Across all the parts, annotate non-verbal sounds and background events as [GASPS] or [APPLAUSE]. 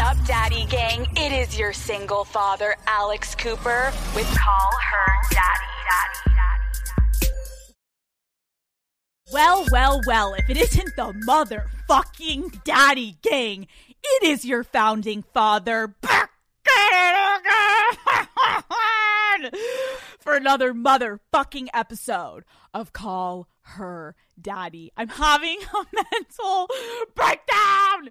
Up, Daddy Gang? It is your single father, Alex Cooper, with Call Her Daddy. Daddy. Well, well, well, if it isn't the motherfucking Daddy Gang, it is your founding father [LAUGHS] for another motherfucking episode of Call Her Daddy. I'm having a [LAUGHS] mental breakdown.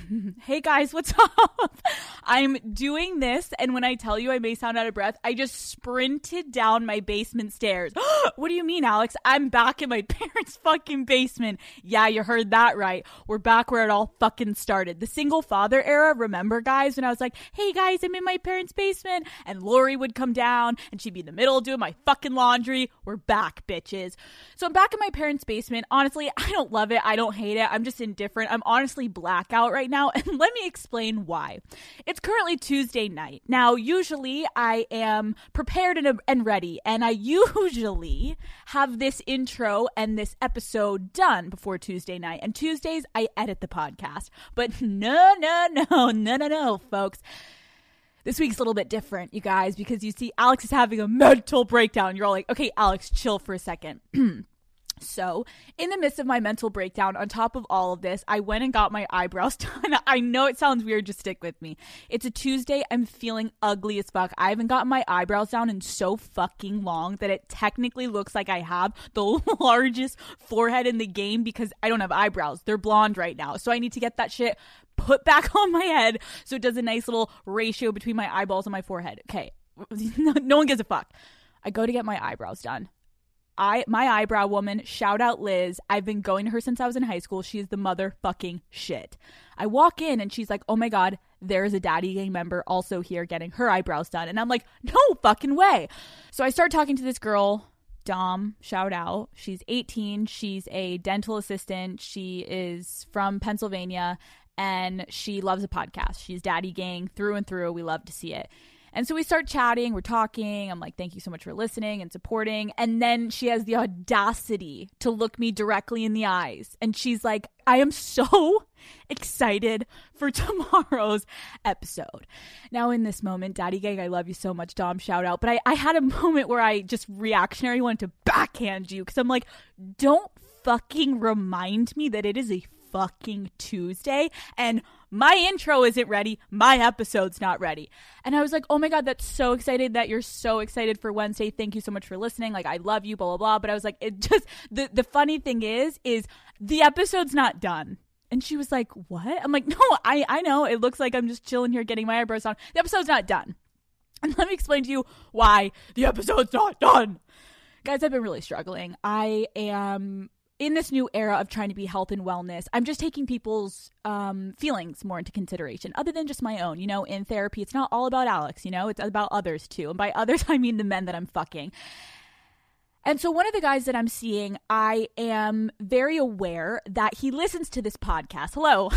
[LAUGHS] hey guys, what's [LAUGHS] up? I'm doing this, and when I tell you I may sound out of breath, I just sprinted down my basement stairs. [GASPS] what do you mean, Alex? I'm back in my [LAUGHS] parents' fucking basement. Yeah, you heard that right. We're back where it all fucking started. The single father era, remember, guys, when I was like, hey guys, I'm in my parents' basement, and Lori would come down, and she'd be in the middle doing my fucking laundry. We're back, bitches. So I'm back in my parents' basement. Honestly, I don't love it. I don't hate it. I'm just indifferent. I'm honestly blackout right now, [LAUGHS] and let me explain why. It's currently Tuesday night. Now, usually I am prepared and, and ready, and I [LAUGHS] usually have this intro and this episode done before Tuesday night. And Tuesdays, I edit the podcast. But [LAUGHS] no, no, no, no, no, no, folks. This week's a little bit different, you guys, because you see, Alex is having a mental breakdown. You're all like, okay, Alex, chill for a second. [CLEARS THROAT] So, in the midst of my mental breakdown, on top of all of this, I went and got my eyebrows [LAUGHS] done. I know it sounds weird, just stick with me. It's a Tuesday. I'm feeling ugly as fuck. I haven't gotten my eyebrows down in so fucking long that it technically looks like I have the [LAUGHS] largest forehead in the game because I don't have eyebrows. They're blonde right now. So, I need to get that shit put [LAUGHS] back on my head so it does a nice little ratio between my eyeballs and my forehead. Okay. no one gives a fuck. I go to get my eyebrows done. I my eyebrow woman, shout out Liz. I've been going to her since I was in high school. She is the motherfucking shit. I walk in and she's like, "Oh my god, there's a daddy gang member also here getting her eyebrows done." And I'm like, "No fucking way." So I start talking to this girl, Dom, shout out. She's 18. She's a dental assistant. She is from Pennsylvania and she loves a podcast. She's daddy gang through and through. We love to see it. And so we start chatting, we're talking. I'm like, thank you so much for listening and supporting. And then she has the audacity to look me directly in the eyes. And she's like, I am so [LAUGHS] excited for tomorrow's episode. Now, in this moment, Daddy Gang, I love you so much, Dom, shout out. But I, I had a [LAUGHS] moment where I just reactionary wanted to backhand you because I'm like, don't fucking remind me that it is a fucking Tuesday and my intro isn't ready. My episode's not ready. And I was like, oh my God, that's so excited that you're so excited for Wednesday. Thank you so much for listening. Like, I love you, blah, blah, blah. But I was like, it [LAUGHS] just, the, the funny thing is, is the episode's not done. And she was like, what? I'm like, [LAUGHS] no, I, I know. It looks like I'm just chilling here getting my eyebrows on. The episode's not done. [LAUGHS] And let me explain to you why the episode's not done. Guys, I've been really struggling. I am in this new era of trying to be health and wellness, I'm just taking people's um, feelings more into consideration, other than just my own. You know, in therapy, it's not all about Alex, you know, it's about others too. And by [LAUGHS] others, I mean the men that I'm fucking. And so, one of the guys that I'm seeing, I am very aware that he listens to this podcast. Hello.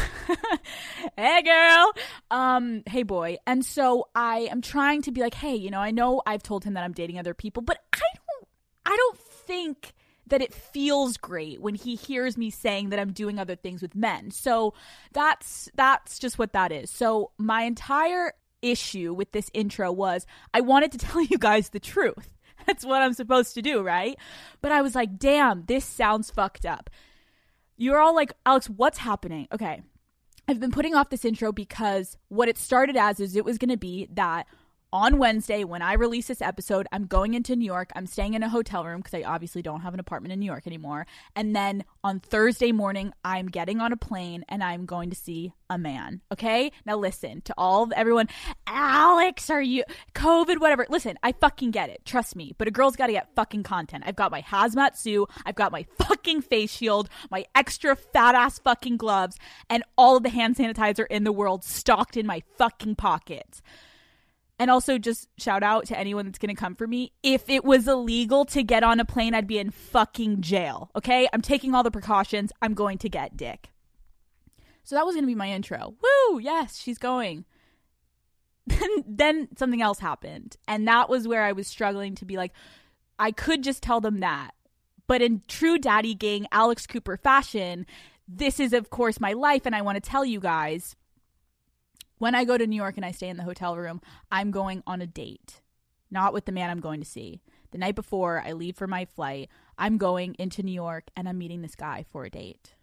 [LAUGHS] hey, girl. Um, hey, boy. And so, I am trying to be like, hey, you know, I know I've told him that I'm dating other people, but I don't, I don't think that it feels great when he hears me saying that I'm doing other things with men. So that's that's just what that is. So my entire issue with this intro was I wanted to [LAUGHS] tell you guys the truth. That's what I'm supposed to do, right? But I was like, "Damn, this sounds fucked up." You're all like, "Alex, what's happening?" Okay. I've been putting off this intro because what it started as is it was going to be that on Wednesday, when I release this episode, I'm going into New York. I'm staying in a hotel room because I obviously don't have an apartment in New York anymore. And then on Thursday morning, I'm getting on a plane and I'm going to see a man. Okay? Now listen to all everyone. Alex, are you COVID? Whatever. Listen, I fucking get it. Trust me. But a girl's got to get fucking content. I've got my hazmat suit. I've got my fucking face shield, my extra fat ass fucking gloves, and all of the hand sanitizer in the world stocked in my fucking pockets. And also, just shout out to anyone that's going to come for me. If it was illegal to get on a plane, I'd be in fucking jail. Okay? I'm taking all the precautions. I'm going to get dick. So that was going to be my intro. Woo! Yes, she's going. [LAUGHS] Then, then something else happened. And that was where I was struggling to be like, I could just tell them that. But in true daddy gang Alex Cooper fashion, this is, of course, my life. And I want to tell you guys when I go to New York and I stay in the hotel room, I'm going on a date, not with the man I'm going to see. The night before I leave for my flight, I'm going into New York and I'm meeting this guy for a date.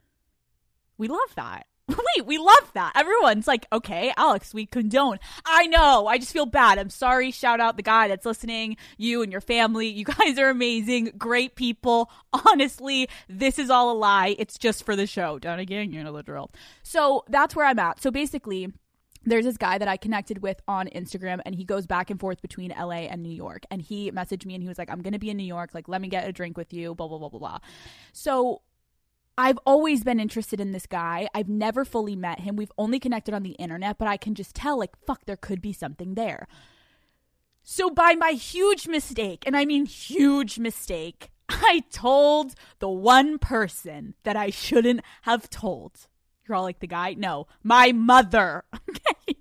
We love that. [LAUGHS] Wait, we love that. Everyone's like, okay, Alex, we condone. I know. I just feel bad. I'm sorry. Shout out the guy that's listening, you and your family. You [LAUGHS] guys are amazing, great people. Honestly, this is all a lie. It's just for the show. Down again, you know the drill. So that's where I'm at. So basically, there's this guy that I connected with on Instagram and he goes back and forth between LA and New York. And he messaged me and he was like, I'm going to be in New York. Like, let me get a drink with you, blah, blah, blah, blah, blah. So I've always been interested in this guy. I've never fully met him. We've only connected on the internet, but I can just tell, like, fuck, there could be something there. So, by my huge mistake, and I mean huge mistake, [LAUGHS] I told the one person that I shouldn't have told. You're all like the guy? No, my mother. [LAUGHS] Okay.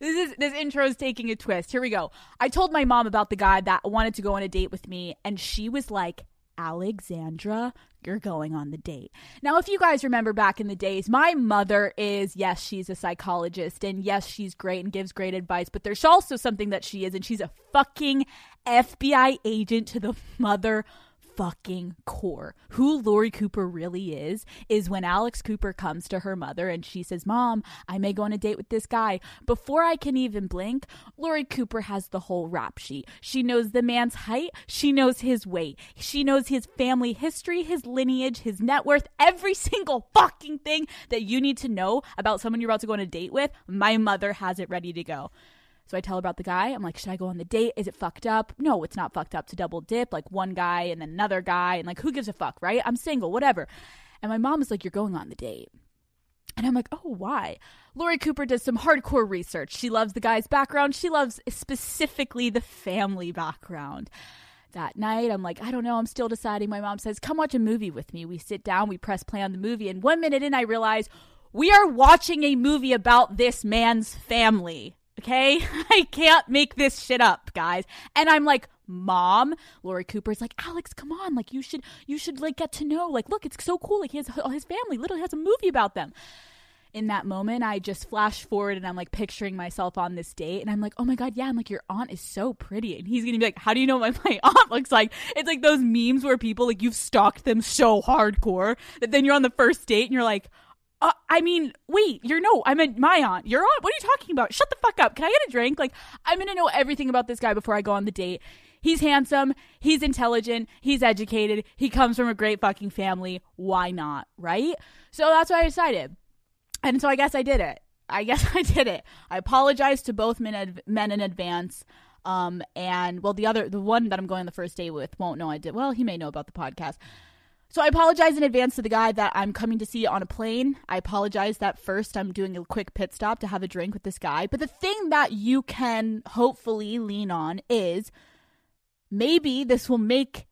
This is this intro is taking a twist. Here we go. I told my mom about the guy that wanted to go on a date with me, and she was like, Alexandra, you're going on the date. Now, if you guys remember back in the days, my mother is, yes, she's a psychologist, and yes, she's great and gives great advice, but there's also something that she is, and she's a fucking FBI agent to the [LAUGHS] mother fucking core. Who Lori Cooper really is, is when Alex Cooper comes to her mother and she says, Mom, I may go on a date with this guy. Before I can even blink, Lori Cooper has the whole rap sheet. She knows the man's height, she knows his weight, she knows his family history, his lineage, his net worth, every single fucking thing that you need to know about someone you're about to go on a date with. My mother has it ready to go. So I tell her about the guy. I'm like, should I go on the date? Is it fucked up? No, it's not fucked up to double dip, like one guy and then another guy. And like, who gives a fuck, right? I'm single, whatever. And my mom is like, you're going on the date. And I'm like, oh, why? Lori Cooper does some hardcore research. She loves the guy's background. She loves specifically the family background. That night, I'm like, I don't know. I'm still deciding. My mom says, come watch a movie with me. We sit down, we press play on the movie. And one minute in, I realize we are watching a movie about this man's family. Okay? [LAUGHS] I can't make this shit up, guys. And I'm like, mom, Lori Cooper's like, Alex, come on. Like, you should, you should, like, get to know. Like, look, it's so cool. Like, he has his family literally has a movie about them. In that moment, I just flash forward and I'm like picturing myself on this date. And I'm like, oh my God, yeah. I'm like, your aunt is so pretty. And he's to be like, how do you know what [LAUGHS] my aunt looks like? It's like those memes where people, like, you've stalked them so hardcore that then you're on the first date and you're like, uh, I mean, wait, you're no, I'm a, my aunt. Your aunt? What are you talking about? Shut the fuck up. Can I get a drink? Like, I'm gonna know everything about this guy before I go on the date. He's handsome. He's intelligent. He's educated. He comes from a great fucking family. Why not? Right? So that's what I decided. And so I guess I did it. I guess [LAUGHS] I did it. I apologized to both men, men in advance. Um, and well, the other, the one that I'm going on the first date with won't know I did. Well, he may know about the podcast. So I apologize in advance to the guy that I'm coming to see on a plane. I apologize that first I'm doing a quick pit stop to have a drink with this guy. But the thing that you can hopefully lean on is maybe this will make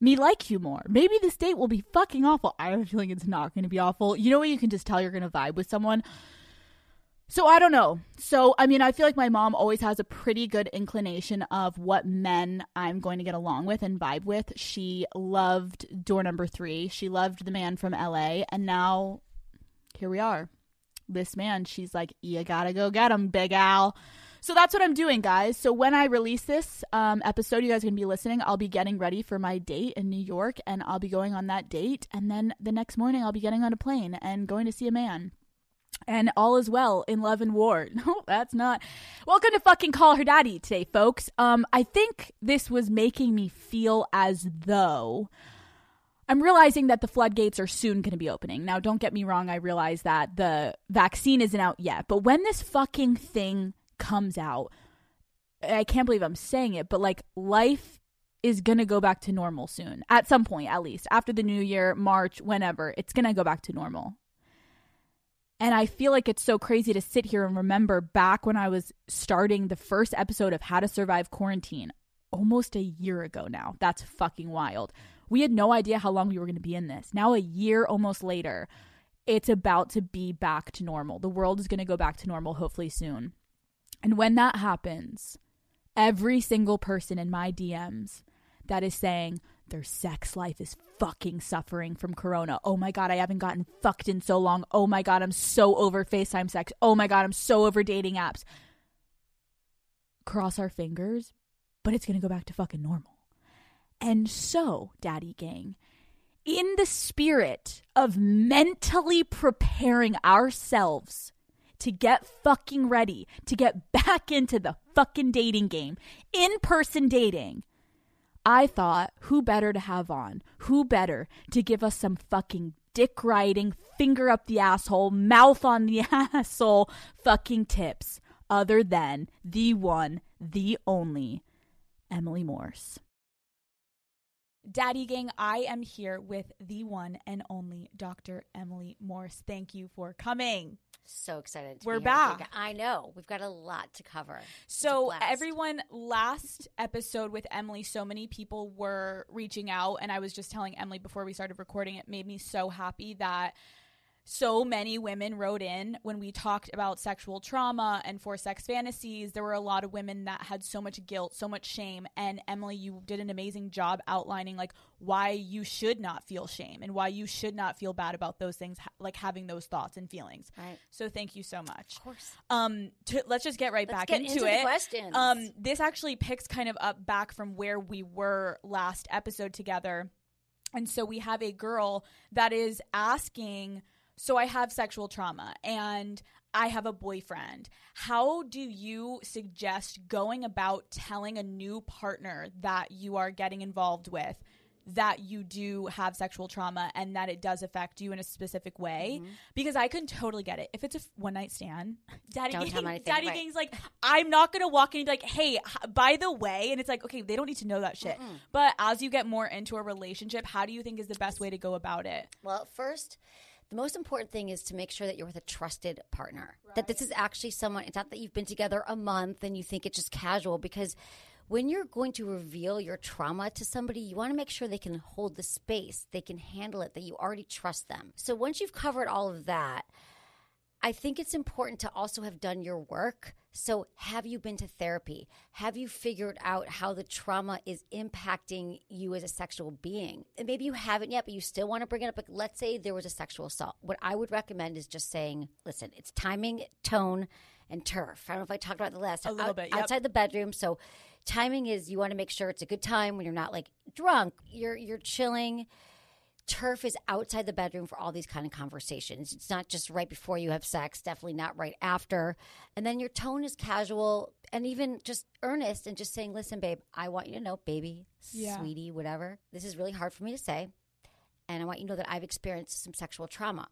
me like you more. Maybe this date will be fucking awful. I have a feeling it's not going to be awful. You know what? You can just tell you're going to vibe with someone so I don't know. So I mean, I feel like my mom always has a pretty good inclination of what men I'm going to get along with and vibe with. She loved door number 3. She loved the man from LA and now here we are. This man, she's like, "You got to go get him, Big Al." So that's what I'm doing, guys. So when I release this um, episode, you guys to be listening. I'll be getting ready for my date in New York and I'll be going on that date and then the next morning I'll be getting on a plane and going to see a man and all is well in love and war. [LAUGHS] No, that's not. Welcome to fucking call her daddy today, folks. Um, I think this was making me feel as though I'm realizing that the floodgates are soon going to be opening. Now, don't get me wrong. I realize that the vaccine isn't out yet, but when this fucking thing comes out, I can't believe I'm saying it, but like life is going to go back to normal soon. At some point, at least after the new year, March, whenever, it's going to go back to normal. And I feel like it's so crazy to sit here and remember back when I was starting the first episode of How to Survive Quarantine almost a year ago now. That's fucking wild. We had no idea how long we were going to be in this. Now, a year almost later, it's about to be back to normal. The world is going to go back to normal hopefully soon. And when that happens, every single person in my DMs that is saying, their sex life is fucking suffering from corona. Oh my god, I haven't gotten fucked in so long. Oh my god, I'm so over FaceTime sex. Oh my god, I'm so over dating apps. Cross our fingers, but it's going to go back to fucking normal. And so, Daddy Gang, in the spirit of mentally preparing ourselves to get fucking ready to get back into the fucking dating game, in person dating, I thought, who better to have on? Who better to give us some fucking dick riding, finger up the asshole, mouth on the [LAUGHS] asshole fucking tips other than the one, the only Emily Morse. Daddy Gang, I am here with the one and only Dr. Emily Morse. Thank you for coming. So excited. We're be back. I know. We've got a lot to cover. So, everyone, last episode with Emily, so many people were reaching out. And I was just telling Emily before we started recording, it made me so happy that so many women wrote in when we talked about sexual trauma and for sex fantasies. There were a lot of women that had so much guilt, so much shame. And Emily, you did an amazing job outlining like why you should not feel shame and why you should not feel bad about those things, like having those thoughts and feelings. Right. So thank you so much. Of course. Um, to, let's just get right Let's back get into, into it. questions. Um, this actually picks kind of up back from where we were last episode together. And so we have a girl that is asking so I have sexual trauma and I have a boyfriend. How do you suggest going about telling a new partner that you are getting involved with that you do have sexual trauma and that it does affect you in a specific way? Mm-hmm. Because I can totally get it. If it's a one night stand, [LAUGHS] Daddy Gang, anything, Daddy right. Gang's like, I'm not gonna walk in and be like, hey, by the way, and it's like, okay, they don't need to know that shit. But as you get more into a relationship, how do you think is the best way to go about it? Well, first, the most important thing is to make sure that you're with a trusted partner. That this is actually someone, it's not that you've been together a month and you think it's just casual because when you're going to reveal your trauma to somebody, you want to make sure they can hold the space, they can handle it, that you already trust them. So once you've covered all of that, I think it's important to also have done your work. So, have you been to therapy? Have you figured out how the trauma is impacting you as a sexual being? And maybe you haven't yet, but you still want to bring it up. Like, let's say there was a sexual assault. What I would recommend is just saying, listen, it's timing, tone, and turf. I don't know if I talked about the last A little bit, yep. outside the bedroom. So, timing is you want to make sure it's a good time when you're not like drunk. You're you're chilling turf is outside the bedroom for all these kind of conversations. It's not just right before you have sex, definitely not right after. And then your tone is casual and even just earnest and just saying, listen, babe, I want you to know, baby, Yeah. sweetie, whatever. This is really hard for me to say. And I want you to know that I've experienced some sexual trauma.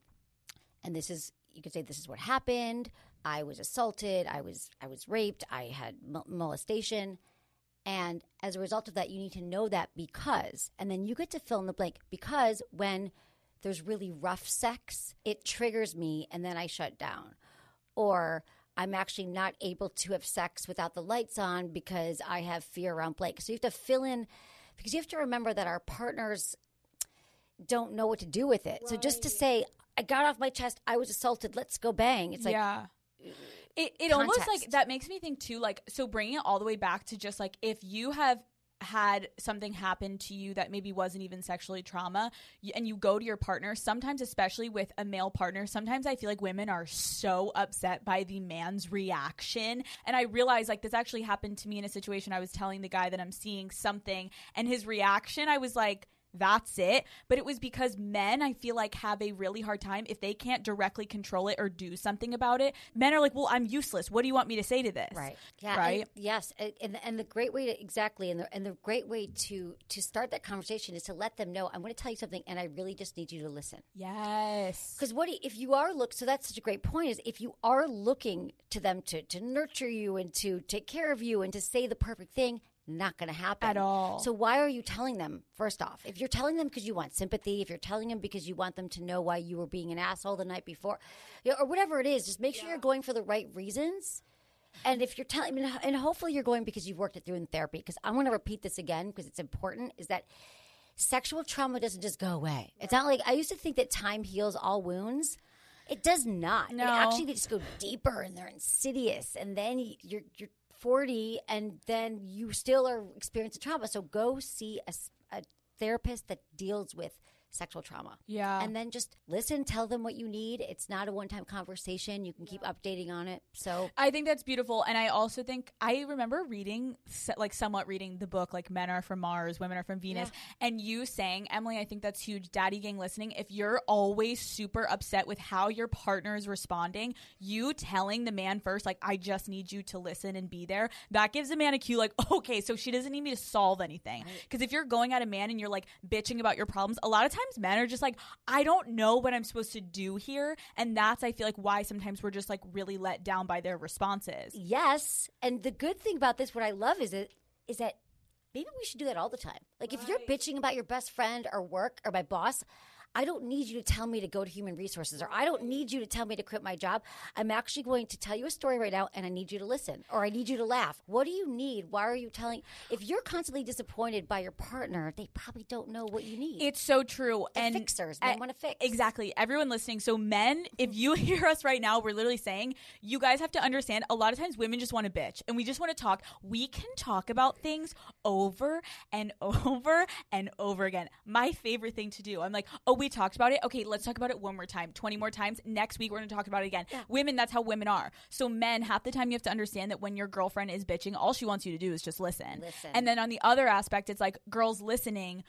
And this is, you could say, this is what happened. I was assaulted. I was, I was raped. I had mol- molestation. And as a result of that, you need to know that because, and then you get to fill in the blank because when there's really rough sex, it triggers me and then I shut down. Or I'm actually not able to have sex without the lights on because I have fear around blank. So you have to fill in, because you have to remember that our partners don't know what to do with it. So just to say, I got off my chest, I was assaulted, let's go bang. It's like, yeah. It it almost like that makes me think too like so bringing it all the way back to just like if you have had something happen to you that maybe wasn't even sexually trauma and you go to your partner sometimes especially with a male partner sometimes i feel like women are so upset by the man's reaction. And i realize like this actually happened to me in a situation i was telling the guy that i'm seeing something and his reaction i was like that's it. But it was because men, I feel like, have a really hard time if they can't directly control it or do something about it. Men are like, well, I'm useless. What do you want me to say to this? Right. Yeah. Right. and- yes. And, and the great way to exactly and the and the great way to to start that conversation is to let them know I'm going to tell you something and I really just need you to listen. Yes. Because what if you are look? So that's such a great point. Is if you are looking to them to to nurture you and to take care of you and to say the perfect thing, not going to happen At all. So why are you telling them? First off, if you're telling them because you want sympathy, if you're telling them because you want them to know why you were being an asshole the night before, you know, or whatever it is, just make sure you're going for the right reasons. And if you're telling, and hopefully you're going because you've worked it through in therapy. Because I'm going to repeat this again because it's important. Is that sexual trauma doesn't just go away. It's not like I used to think that time heals all wounds. It does not. No. It actually, they just go deeper and they're insidious. And then you're you're 40, and then you still are experiencing trauma. So go see a therapist that deals with sexual trauma. Yeah. And then just listen, tell them what you need. It's not a one time conversation. You can keep updating on it. So I think that's beautiful, and I also think I remember reading, like somewhat reading the book, like "Men Are from Mars, Women Are from Venus," and you saying, Emily, I think that's huge. Daddy gang listening. If you're always super upset with how your partner is responding, you telling the man first, like, "I just need you to listen and be there," that gives the man a cue, like, okay, so she doesn't need me to solve anything. Because if you're going at a man and you're like bitching about your problems, a lot of times men are just like, I don't know what I'm supposed to do here, and that's I feel like why sometimes we're just like really let down by their responses. yes. And the good thing about this, what I love is it is that maybe we should do that all the time. Like if you're bitching about your best friend or work or my boss, I don't need you to tell me to go to human resources or I don't need you to tell me to quit my job. I'm actually going to tell you a story right now and I need you to listen or I need you to laugh. What do you need? Why are you telling? If you're constantly disappointed by your partner, they probably don't know what you need. It's so true. They're and fixers. Men uh, wanna fix. Exactly. Everyone listening. So, men, if you [LAUGHS] hear us right now, we're literally saying you guys have to understand a lot of times women just want to bitch and we just want to talk. We can talk about things over and [LAUGHS] over and over again. My favorite thing to do. I'm like, oh, we talked about it. Okay, let's talk about it one more time, 20 more times. Next week, we're going to talk about it again. Women, that's how women are. So, men, half the time you have to understand that when your girlfriend is bitching, all she wants you to do is just listen. Listen. And then on the other aspect, it's like girls listening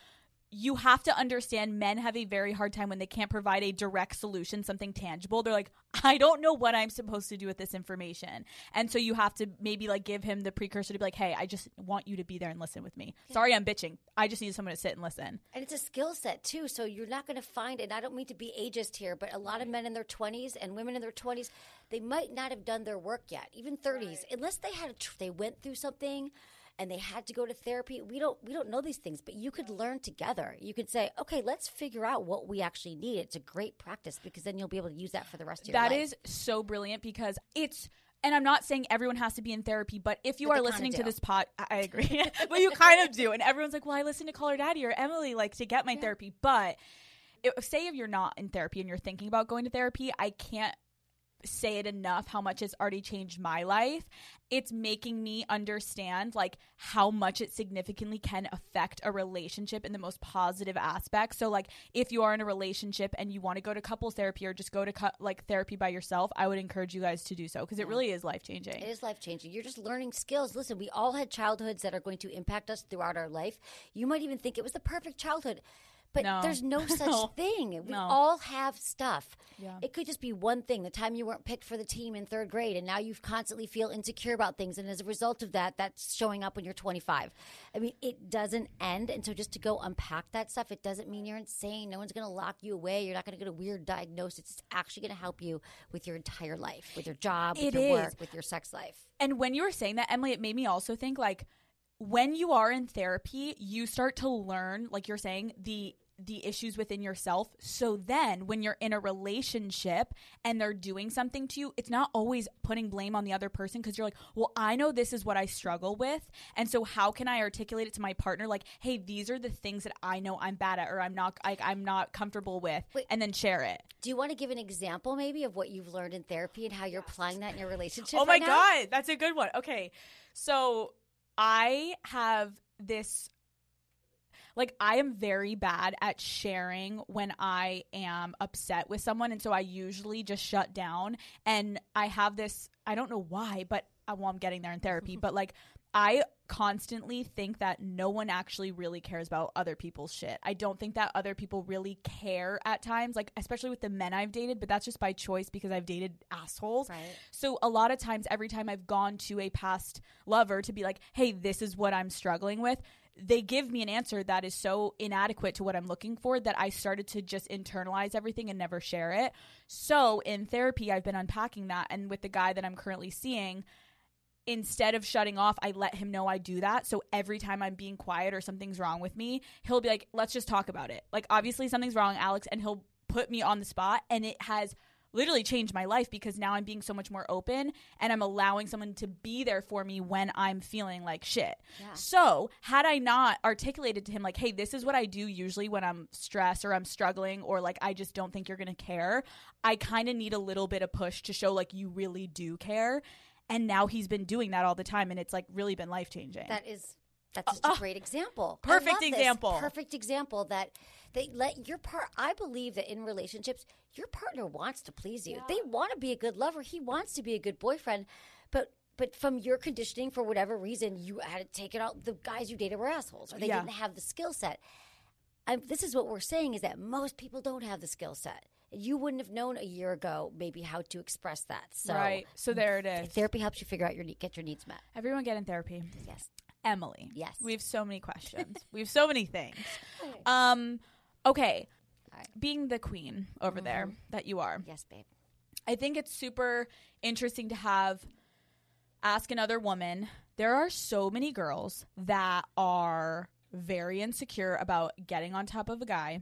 you have to understand men have a very hard time when they can't provide a direct solution, something tangible. They're like, I don't know what I'm supposed to do with this information. And so you have to maybe like give him the precursor to be like, hey, I just want you to be there and listen with me. Sorry, I'm bitching. I just need someone to sit and listen. And it's a skill set too. So you're not going to find, and I don't mean to be ageist here, but a lot of men in their 20s and women in their 20s, they might not have done their work yet, even 30s, unless they had a tr- they went through something and they had to go to therapy. We don't we don't know these things, but you could learn together. You could say, okay, let's figure out what we actually need. It's a great practice because then you'll be able to use that for the rest of your That life. That is so brilliant because it's and I'm not saying everyone has to be in therapy, but if you But are listening to this pod, I agree, [LAUGHS] [LAUGHS] but you kind of do. And everyone's like, "Well, I listen to Call Her Daddy or Emily like to get my therapy." But if, say if you're not in therapy and you're thinking about going to therapy, I can't say it enough how much it's already changed my life. It's making me understand like how much it significantly can affect a relationship in the most positive aspects. So like if you are in a relationship and you want to go to couples therapy or just go to like therapy by yourself, I would encourage you guys to do so because it really is life changing. It is life changing. You're just learning skills. Listen, we all had childhoods that are going to impact us throughout our life. You might even think it was the perfect childhood, but No. there's no [LAUGHS] such No. thing. We No. all have stuff. Yeah. It could just be one thing the time you weren't picked for the team in third grade, and now you constantly feel insecure about things. And as a result of that, that's showing up when you're 25. I mean, it doesn't end. And so just to go unpack that stuff, it doesn't mean you're insane. No one's going to lock you away. You're not going to get a weird diagnosis. It's actually going to help you with your entire life, with your job, with It your is. work, with your sex life. And when you were saying that, Emily, it made me also think like when you are in therapy, you start to learn, like you're saying, the the issues within yourself. So then when you're in a relationship and they're doing something to you, it's not always putting blame on the other person because you're like, well, I know this is what I struggle with. And so how can I articulate it to my partner like, hey, these are the things that I know I'm bad at or I'm not like I'm not comfortable with Wait. and then share it. Do you want to give an example maybe of what you've learned in therapy and how you're applying that in your relationship? Oh my right now? god, that's a good one. Okay. So I have this like I am very bad at sharing when I am upset with someone and so I usually just shut down and I have this I don't know why, but uh, well I'm getting there in therapy, [LAUGHS] but like I constantly think that no one actually really cares about other people's shit. I don't think that other people really care at times, like especially with the men I've dated, but that's just by choice because I've dated assholes. Right. So a lot of times, every time I've gone to a past lover to be like, hey, this is what I'm struggling with, they give me an answer that is so inadequate to what I'm looking for that I started to just internalize everything and never share it. So in therapy, I've been unpacking that. And with the guy that I'm currently seeing, instead of shutting off, I let him know I do that. So every time I'm being quiet or something's wrong with me, he'll be like, let's just talk about it. Like, obviously, something's wrong, Alex, and he'll put me on the spot. And it has literally changed my life because now I'm being so much more open and I'm allowing someone to be there for me when I'm feeling like shit. Yeah. So, had I not articulated to him, like, hey, this is what I do usually when I'm stressed or I'm struggling or like I just don't think you're gonna care, I kind of need a little bit of push to show like you really do care. And now he's been doing that all the time and it's like really been life changing. That is That's such a uh, uh, great example. Perfect love this. example. Perfect example that they let your part. I believe that in relationships, your partner wants to please you. They want to be a good lover. He wants to be a good boyfriend, but. But from your conditioning, for whatever reason, you had to take it out. The guys you dated were assholes, or they Yeah. didn't have the skill set. This is what we're saying: is that most people don't have the skill set. You wouldn't have known a year ago, maybe, how to express that. So, right. So there it is. therapy helps you figure out your need, get your needs met. Everyone get in therapy. Yes. Emily. Yes. We have so many questions. [LAUGHS] we have so many things. Um, okay. Right. Being the queen over there that you are, Yes, babe. I think it's super interesting to have ask another woman. There are so many girls that are very insecure about getting on top of a guy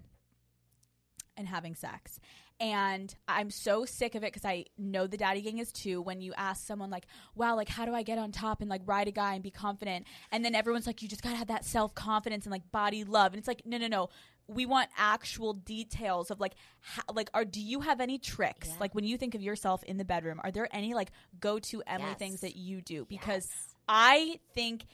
and having sex. And I'm so sick of it because I know the daddy gang is too. When you ask someone like, "Wow, like how do I get on top and like ride a guy and be confident?" and then everyone's like, "You just gotta have that self confidence and like body love," and it's like, no, no, no. We want actual details of like, how, like, are do you have any tricks? Yeah. Like when you think of yourself in the bedroom, are there any like go to Emily Yes. things that you do? Because Yes. I think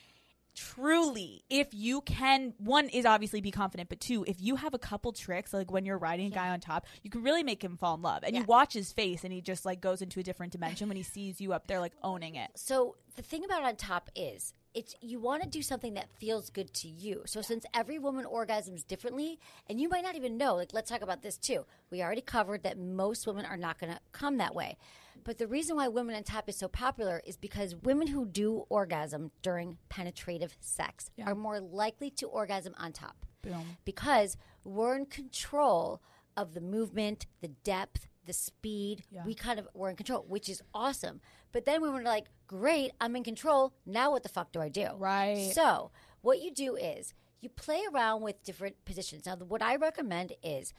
truly if you can one is obviously be confident but two if you have a couple tricks like when you're riding a guy on top you can really make him fall in love and you watch his face and he just like goes into a different dimension when he sees you up there like owning it So the thing about on top is it's you want to do something that feels good to you. So since every woman orgasms differently, and you might not even know, like let's talk about this too. We already covered that most women are not going to come that way. But the reason why women on top is so popular is because women who do orgasm during penetrative sex are more likely to orgasm on top. Boom. Because we're in control of the movement, the depth, the speed. Yeah. We kind of we're in control, which is awesome. But then when we're like, great, I'm in control. Now what the fuck do I do? Right. So what you do is you play around with different positions. Now, what I recommend is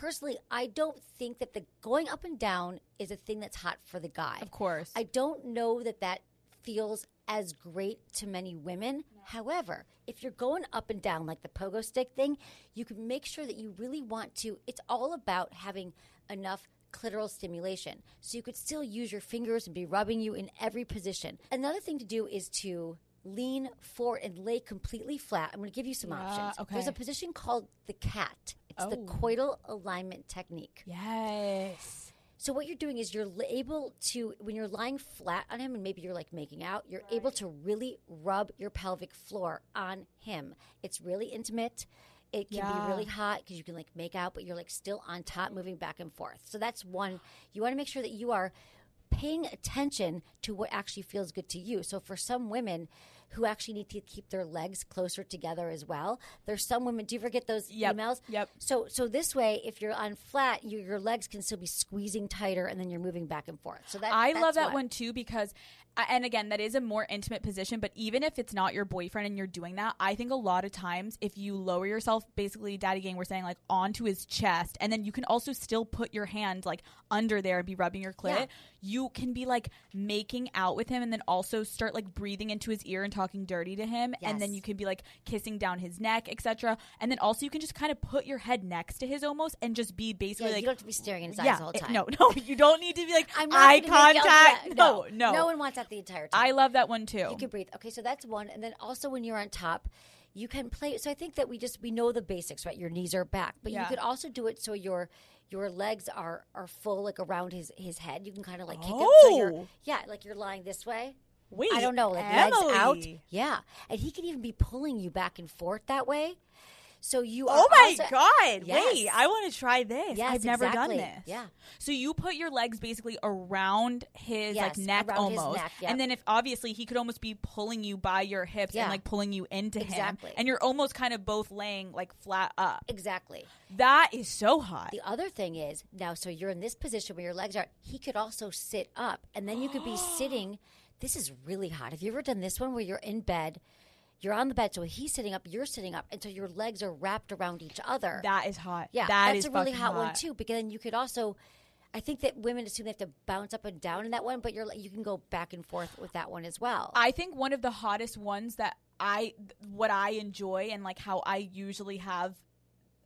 personally, I don't think that the going up and down is a thing that's hot for the guy. of course I don't know that that feels as great to many women. However, if you're going up and down like the pogo stick thing, you can make sure that you really want to. It's all about having enough clitoral stimulation. So you could still use your fingers and be rubbing you in every position. Another thing to do is to lean forward and lay completely flat. I'm going to give you some Yeah, options. okay. There's a position called the cat. It's the Oh. coital alignment technique. yes So what you're doing is you're able to when you're lying flat on him and maybe you're like making out, you're able to really rub your pelvic floor on him. It's really intimate. It can Yeah. be really hot because you can like make out, but you're like still on top, moving back and forth. So that's one. [GASPS] You want to make sure that you are paying attention to what actually feels good to you. So for some women who actually need to keep their legs closer together as well, there's some women. Do you ever get those Yep, emails? yep. So so this way, if you're on flat, you, your legs can still be squeezing tighter, and then you're moving back and forth. So that I love that why. one too because, and again, that is a more intimate position. But even if it's not your boyfriend and you're doing that, I think a lot of times if you lower yourself, basically, Daddy Gang, we're saying like onto his chest, and then you can also still put your hand like under there and be rubbing your clit. Yeah. You can be like making out with him, and then also start like breathing into his ear and talking dirty to him, and then you can be like kissing down his neck, etc. And then also you can just kind of put your head next to his almost and just be Yeah, like. you don't have to be staring in his eyes yeah, the whole it- time. no, [LAUGHS] no, you don't need to be like I'm eye gonna make out contact. that. No, no, no one wants that the entire time. I love that one too. you can breathe. Okay, so that's one, and then also when you're on top, you can play. So I think that we just we know the basics, right? Your knees are back, but Yeah. you could also do it so your your legs are are full, like around his his head. You can kind of like kick it. So you're Oh. yeah, like you're lying this way. Wait, I don't know, like legs out. Yeah, and he can even be pulling you back and forth that way. So you are Oh my also- god! Yes. Wait, I want to try this. Yes, I've never exactly. done this. Yeah. So you put your legs basically around his like neck almost, neck, yep. and then if obviously he could almost be pulling you by your hips Yeah. and like pulling you into Exactly. him, and you're almost kind of both laying like flat up. exactly. That is so hot. The other thing is now, so you're in this position where your legs are. He could also sit up, and then you could be [GASPS] sitting. This is really hot. Have you ever done this one where you're in bed? You're on the bed, so he's sitting up, you're sitting up, and so your legs are wrapped around each other. that is hot. yeah, that that's a really fucking hot, one too. Because then you could also, I think that women assume they have to bounce up and down in that one, but you're like- you can go back and forth with that one as well. I think one of the hottest ones that I what I enjoy and like how I usually have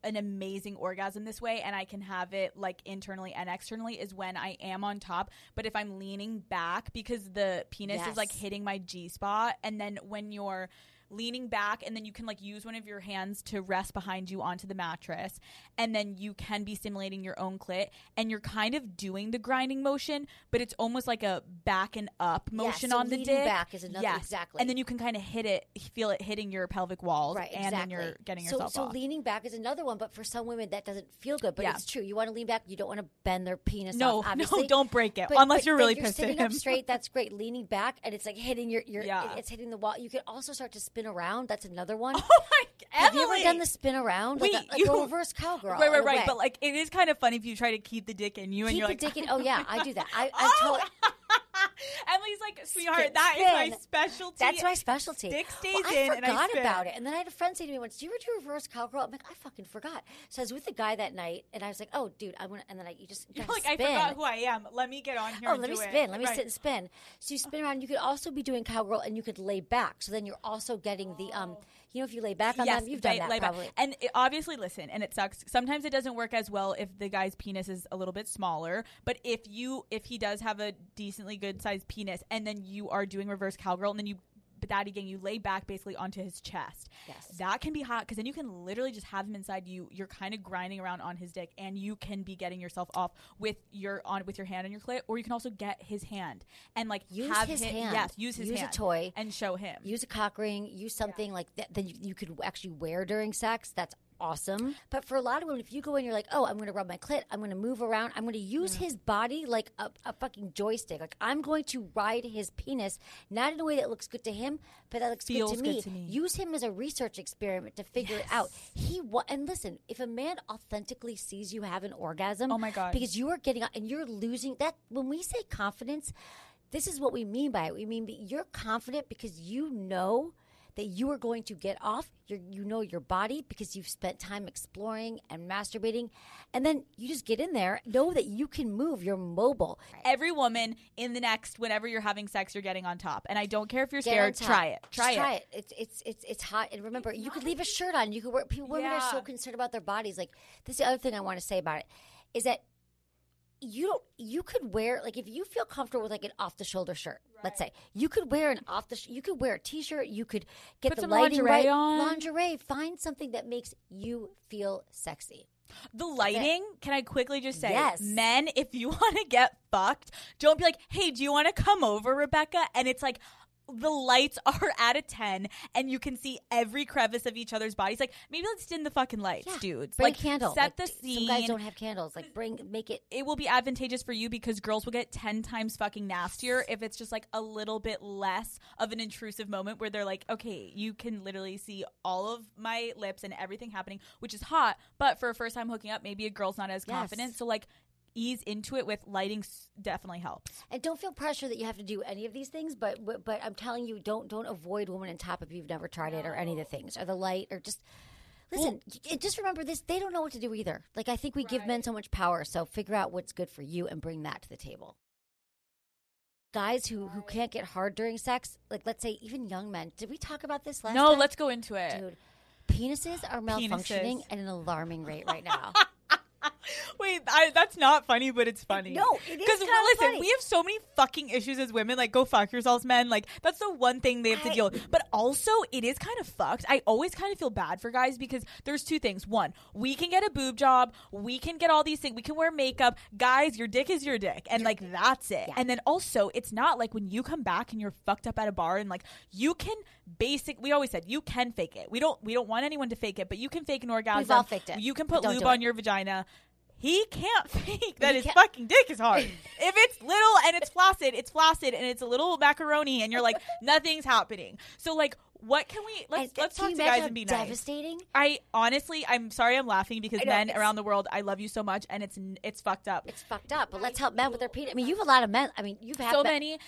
an amazing orgasm this way and I can have it like internally and externally is when I am on top but if I'm leaning back because the penis is like hitting my G spot and then when you're leaning back and then you can like use one of your hands to rest behind you onto the mattress and then you can be stimulating your own clit and you're kind of doing the grinding motion but it's almost like a back and up motion so on the leaning dick back is another- exactly. and then you can kind of hit it feel it hitting your pelvic walls Right, and exactly. then you're getting so, yourself so off leaning back is another one, but for some women that doesn't feel good. But Yeah. it's true. You want to lean back. You don't want to bend their penis. No, off, [LAUGHS] no, don't break it, But- unless but you're really you're pissed at sitting up straight. That's great. Leaning back and it's like hitting your your. Yeah. It's hitting the wall. You can also start to spin around. That's another one. [LAUGHS] oh my Have you ever done the spin around? Like, Wait, a, like you- a [LAUGHS] reverse cowgirl. Right, right, right. But like, it is kind of funny if you try to keep the dick in you, and keep you're the like, dick in. [LAUGHS] Oh yeah, I do that. I, I oh! totally. [LAUGHS] Emily's like, sweetheart, Spin, that is my spin. specialty. That's my specialty. Dick stays well, I in, forgot and I spin. about it. And then I had a friend say to me once, "Do you ever do reverse cowgirl?" I'm like, "I fucking forgot." So I was with the guy that night, and I was like, "Oh, dude, I want." to And then I you just You're like, I forgot who I am. Let me get on here. Oh, let me do it." spin. Let me Right. sit and spin. So you spin around. You could also be doing cowgirl, and you could lay back. So then you're also getting the um. You know, if you lay back on Yes, them, you've done that lay back. And it, obviously, listen, and it sucks. Sometimes it doesn't work as well if the guy's penis is a little bit smaller. But if you, if he does have a decently good sized penis, and then you are doing reverse cowgirl, and then you, but that again, you lay back basically onto his chest. Yes. that can be hot because then you can literally just have him inside you. You're kind of grinding around on his dick, and you can be getting yourself off with your on with your hand on your clit, or you can also get his hand and like Use have his him- hand. Yes, use his Use a toy. and show him. use a cock ring, use something like that that you, you could actually wear during sex. That's awesome. But for a lot of women, if you go in, you're like, oh, I'm going to rub my clit, I'm going to move around, I'm going to use his body like a, a fucking joystick. Like I'm going to ride his penis, not in a way that looks good to him, but that looks good to good me. to me. Use him as a research experiment to figure it out. He wa- and listen, if a man authentically sees you have an orgasm, Oh my God. because you are getting and you're losing that. When we say confidence, this is what we mean by it. We mean you're confident because you know that you are going to get off. You're, you know your body because you've spent time exploring and masturbating, and then you just get in there. Know that you can move. You're mobile. every woman in the next whenever you're having sex you're getting on top and i don't care if you're Get scared try it try, try it. it. It's it's it's it's hot. And remember, you could leave a shirt on. You could wear. People, women are so concerned about their bodies. Like this. Is the other thing I want to say about it is that you don't. You could wear like if you feel comfortable with like an off the shoulder shirt. Let's say you could wear an off the. Sh- you could wear a t shirt. You could get Put the some lighting lingerie right. on. Lingerie. Find something that makes you feel sexy. the lighting can i quickly just say Yes. men if you [LAUGHS] want to get fucked don't be like hey do you want to come over rebecca and it's like the lights [LAUGHS] are at a 10 and you can see every crevice of each other's bodies like maybe let's dim the fucking lights Yeah. dudes Bring like a candle. set Like, the Some scene guys don't have candles. Like bring make it. it will be advantageous for you because girls will get 10 times fucking nastier if it's just like a little bit less of an intrusive moment where they're like, okay, you can literally see all of my lips and everything happening, which is hot. But for a first time hooking up, maybe a girl's not as Yes. confident. So, like, ease into it with lighting definitely helps. And don't feel pressure that you have to do any of these things, but but, but I'm telling you, don't don't avoid woman and top if you've never tried it or any of the things or the light or just listen. and just remember this: they don't know what to do either. Like I think we give men so much power, so figure out what's good for you and bring that to the table. Guys who who can't get hard during sex, like let's say even young men. Did we talk about this last no, time? let's go into it. dude. Penises are malfunctioning Penises. at an alarming rate right now. [LAUGHS] [LAUGHS] Wait, I, that's not funny, but it's funny. No, it is Because listen, funny. we have so many fucking issues as women. Like, go fuck yourselves, men. Like, that's the one thing they have to deal with. But also, it is kind of fucked. I always kind of feel bad for guys because there's two things. One, we can get a boob job. We can get all these things. We can wear makeup. Guys, your dick is your dick, and like that's it. Yeah. And then also, it's not like when you come back and you're fucked up at a bar and like you can basic. We always said you can fake it. We don't. We don't want anyone to fake it, but you can fake an orgasm. We've all faked it. You can put lube on it. your vagina. He can't [LAUGHS] fake that He his can't- fucking dick is hard. [LAUGHS] if it's little and it's flaccid, it's flaccid and it's a little macaroni and you're like, [LAUGHS] nothing's happening. So like what can we let's And- let's talk to guys and be nice. devastating? I honestly I'm sorry I'm laughing because know, men around the world, I love you so much and it's it's fucked up. It's fucked up. But let's help men with their penis. I mean, you have a lot of men. I mean, you've had so men- many.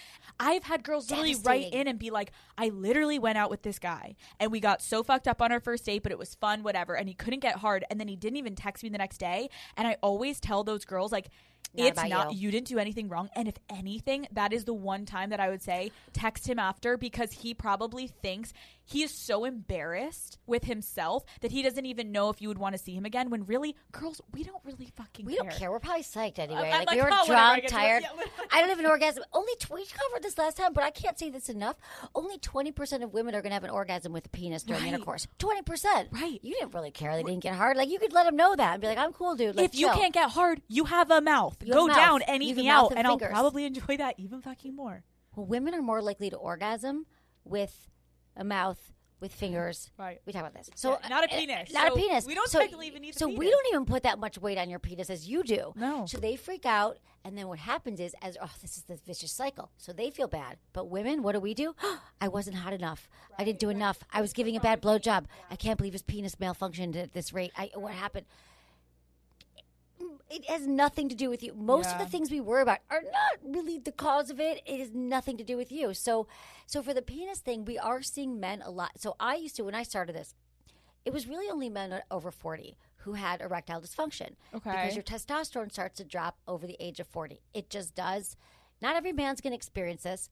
I've had girls literally write in and be like, I literally went out with this guy and we got so fucked up on our first date, but it was fun, whatever. And he couldn't get hard. And then he didn't even text me the next day. And I always tell those girls, like, not it's not you. you didn't do anything wrong and if anything that is the one time that i would say text him after because he probably thinks he is so embarrassed with himself that he doesn't even know if you would want to see him again when really girls we don't really fucking We care don't care. We're probably psyched anyway. I'm like, like, we were oh, drunk, tired. yeah. I don't have an orgasm. Only tw- we covered this last time, but I can't say this enough. Only twenty percent of women are going to have an orgasm with a penis during Right. intercourse. Twenty percent. Right. You didn't really care. They didn't get hard. Like you could let them know that and be like, "I'm cool, dude." Let's if you chill. can't get hard you have a mouth You have go mouth. down You and have eat me out and and i'll probably enjoy that even fucking more well, women are more likely to orgasm with a mouth with fingers. Right. We talk about this. So Yeah, not a uh, penis. Not So a penis. we don't so, technically even need a So we don't even put that much weight on your penis as you do. No. So they freak out, and then what happens is, as oh, this is the vicious cycle. So they feel bad. But women, what do we do? [GASPS] I wasn't hot enough. I didn't do enough. I was giving a bad blowjob. I can't believe his penis malfunctioned at this rate. I, what happened? It has nothing to do with you. Most of the things we worry about are not really the cause of it. It has nothing to do with you. So, so for the penis thing, we are seeing men a lot. So I used to when I started this, it was really only men over 40 who had erectile dysfunction. Okay. Because your testosterone starts to drop over the age of 40. It just does. Not every man's going to experience this,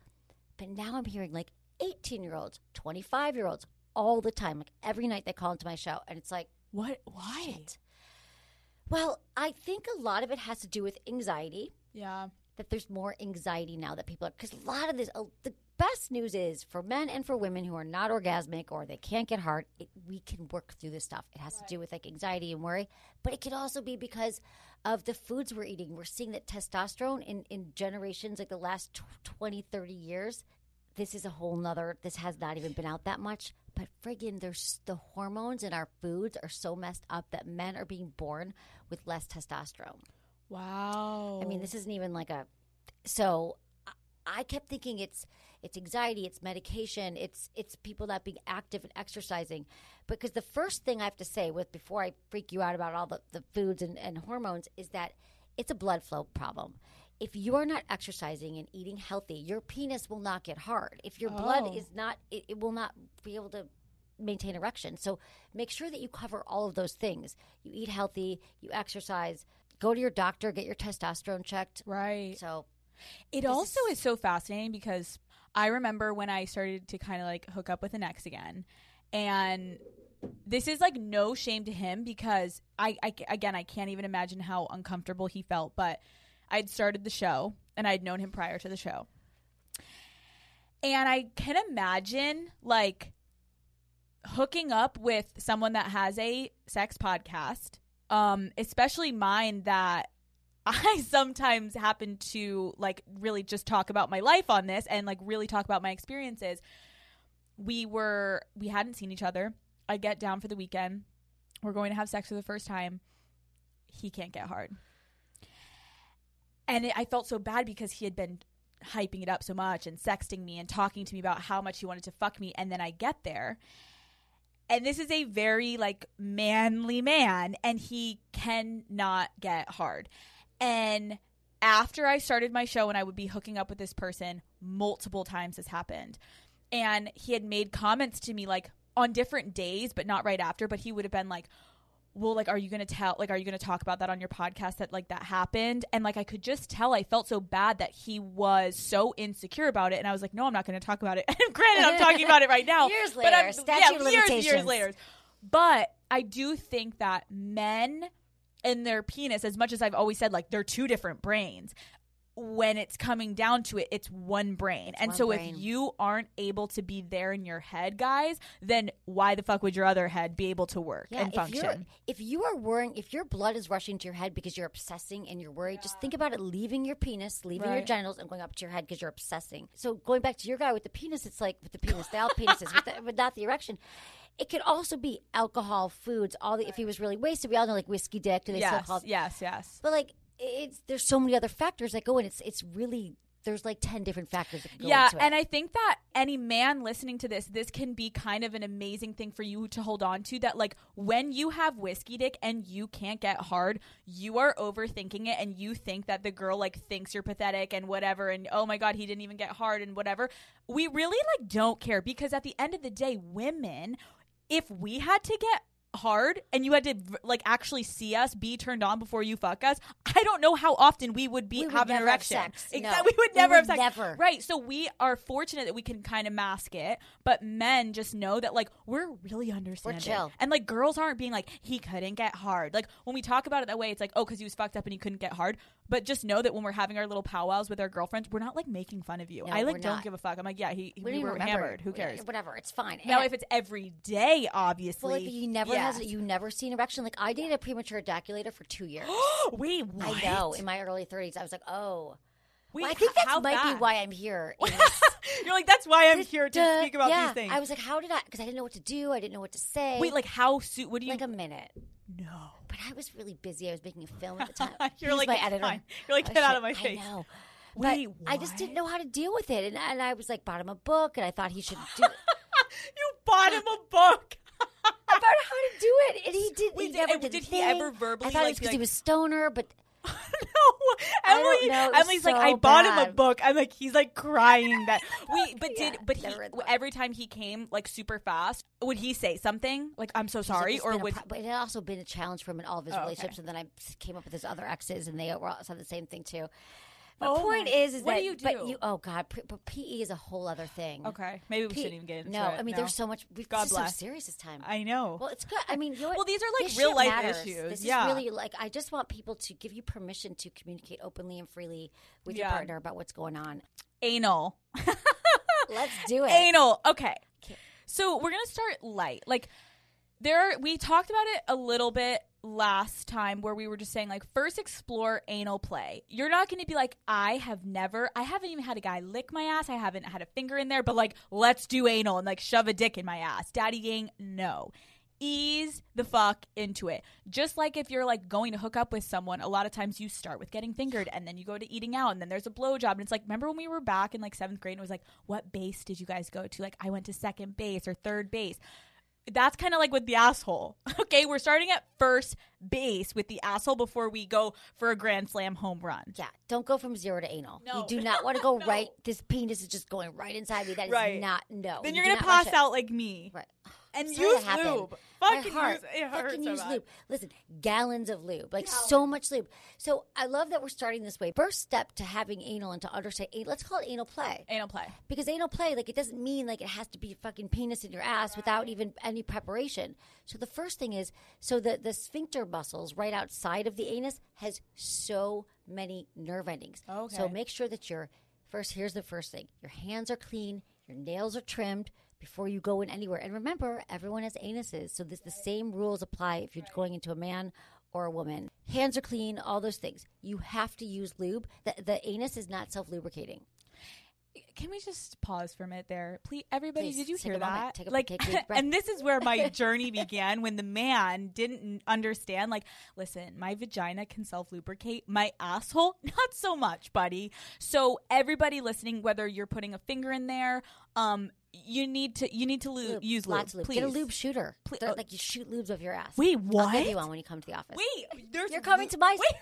but now I'm hearing like 18 year olds, 25 year olds all the time. Like every night they call into my show, and it's like, what why shit. Well, I think a lot of it has to do with anxiety. Yeah. That there's more anxiety now that people are because a lot of this uh, the best news is for men and for women who are not orgasmic or they can't get hard it, we can work through this stuff. It has to do with like anxiety and worry but it could also be because of the foods we're eating. We're seeing that testosterone in, in generations like the last tw- 20 30 years this is a whole nother this has not even been out that much but friggin there's the hormones in our foods are so messed up that men are being born with less testosterone wow I mean, this isn't even like a. So, I- kept thinking it's it's anxiety, it's medication, it's it's people not being active and exercising. Because the first thing I have to say with before I freak you out about all the, the foods and, and hormones is that it's a blood flow problem. If you are not exercising and eating healthy, your penis will not get hard. If your blood Oh. is not, it, it will not be able to maintain erection. So make sure that you cover all of those things. You eat healthy, you exercise, go to your doctor, get your testosterone checked. right So It also is so fascinating because I remember when I started to kind of like hook up with an ex again, and this is like no shame to him because I, I again I can't even imagine how uncomfortable he felt. But I'd started the show and I'd known him prior to the show, and I can imagine like hooking up with someone that has a sex podcast, um, especially mine that [LAUGHS] I sometimes happen to like really just talk about my life on this and like really talk about my experiences. We were we hadn't seen each other. I get down for the weekend. We're going to have sex for the first time. He can't get hard. And it, I felt so bad because he had been hyping it up so much and sexting me and talking to me about how much he wanted to fuck me. And then I get there. And this is a very like manly man and he cannot get hard. And after i started my show and i would be hooking up with this person multiple times this happened. And he had made comments to me like on different days but not right after but he would have been like well like are you gonna tell like are you gonna talk about that on your podcast that like that happened? And like i could just tell i felt so bad that he was so insecure about it and i was like no i'm not gonna talk about it. [LAUGHS] And granted i'm talking about it right now [LAUGHS] Years but I'm- later, statute of years, years later. But i do think that men and their penis as much as i've always said like they're two different brains when it's coming down to it it's one brain and one so brain. if you aren't able to be there in your head guys then why the fuck would your other head be able to work yeah, and function if you are worrying, if your blood is rushing to your head because you're obsessing and you're worried, just think about it leaving your penis, leaving your genitals, and going up to your head because you're obsessing. So going back to your guy with the penis, it's like with the penis, they all penises, with the, but not the erection. It could also be alcohol, foods, all the. If he was really wasted, we all know like whiskey dick. Do they still yes call it? yes yes But like, it's there's so many other factors that go in. It's it's really there's like ten different factors that go yeah into it. and i think that any man listening to this this can be kind of an amazing thing for you to hold on to that like when you have whiskey dick and you can't get hard you are overthinking it and you think that the girl like thinks you're pathetic and whatever and oh my god he didn't even get hard and whatever we really like don't care because at the end of the day women if we had to get hard and you had to like actually see us be turned on before you fuck us, I don't know how often we would be We would have an have erection. sex. No. [LAUGHS] We would We never would have sex. never. Right. So we are fortunate that we can kind of mask it, but men just know that like we're really understanding. we're chill. And like girls aren't being like he couldn't get hard. Like when we talk about it that way, it's like oh because he was fucked up and he couldn't get hard. But just know that when we're having our little powwows with our girlfriends, we're not like making fun of you. No, I like don't not. give a fuck. I'm like yeah he We we, were remember. hammered. Who cares? Whatever, it's fine. Now And- if it's every day, obviously. well, if you never yes. Has you never seen erection. Like I dated a premature ejaculator for two years. [GASPS] Wait, what? I know. In my early thirties, I was like, oh. Wait, Well, I think that might bad? be why I'm here. [LAUGHS] You're like that's why I'm here to Duh, speak about yeah. these things. I was like, how did I? Because I didn't know what to do. I didn't know what to say. Wait, like how soon? What do you? like a minute. no. But I was really busy. I was making a film at the time. [LAUGHS] You're like, my "It's editor. fine." You're like, Oh, "Get out shit. of my face." I know. Wait, but I just didn't know how to deal with it, and, and I was like, bought him a book, and I thought he should do. [LAUGHS] You bought him a book. About how to do it, and he did. Wait, he did- did. did he thing. ever verbally, I thought like, it was be because he was stoner, but [LAUGHS] no, Emily. know. It was Emily's like, I bought him a book. I'm like, he's like crying that. [LAUGHS] we. but Yeah, did but he never read the book. every time he came like super fast, would he say something like I'm so sorry, It's or would pro- but it had also been a challenge for him in all of his Oh, okay. relationships, and then I came up with his other exes, and they were all said the same thing too. My Oh point my- is, is what that do you but you oh god, pre- but PE is a whole other thing. okay? Maybe we P- shouldn't even get into no, it. No, I mean there's so much. We've, God this is bless. so serious this time. I know. Well, it's good. I mean, you know? Well, these are, like, This real life matters. issues. This Yeah. is really like I just want people to give you permission to communicate openly and freely with your partner about what's going on. anal. [LAUGHS] Let's do it. Anal. Okay. Okay. So we're gonna start light. Like there are, we talked about it a little bit last time where we were just saying like first explore anal play. You're not gonna be like, I have never I haven't even had a guy lick my ass, I haven't had a finger in there, but like let's do anal and like shove a dick in my ass. Daddy gang, no. Ease the fuck into it. Just like if you're like going to hook up with someone, a lot of times you start with getting fingered and then you go to eating out and then there's a blowjob. And it's like, remember when we were back in like seventh grade and it was like, what base did you guys go to? Like, I went to second base or third base. That's kind of like with the asshole. [LAUGHS] Okay, we're starting at first base with the asshole before we go for a grand slam home run. Yeah, don't go from zero to anal. No. You do not [LAUGHS] want to go No. right. This penis is just going right inside me. That is Right. not no. Then You you're gonna pass out like me. Right. And Sorry use lube. Fucking heart. use it hurts Fucking so use bad. lube. Listen, gallons of lube, like so much lube. So I love that we're starting this way. First step to having anal and to understand, let's call it anal play. Anal play. Because anal play, like it doesn't mean like it has to be fucking penis in your ass without even any preparation. So the first thing is, so the the sphincter muscles right outside of the anus has so many nerve endings. Okay. So make sure that your first. Here's the first thing: your hands are clean, your nails are trimmed before you go in anywhere. And remember, everyone has anuses, so this the same rules apply if you're going into a man or a woman. Hands are clean, all those things. You have to use lube. The, the anus is not self lubricating. Can we just pause for a minute there? Please everybody, Please, did you hear moment. that? Take a- like breath. [LAUGHS] and this is where my [LAUGHS] journey began when the man didn't understand like listen, my vagina can self-lubricate, my asshole [LAUGHS] not so much, buddy. So everybody listening whether you're putting a finger in there, um you need to you need to lu- Lube. use lube, Lots of lube. please. Get a lube shooter. Please- They're oh. like you shoot lubes off your ass. Wait, I'll what? give you one when you come to the office. Wait, there's You're coming to my- [LAUGHS] Wait.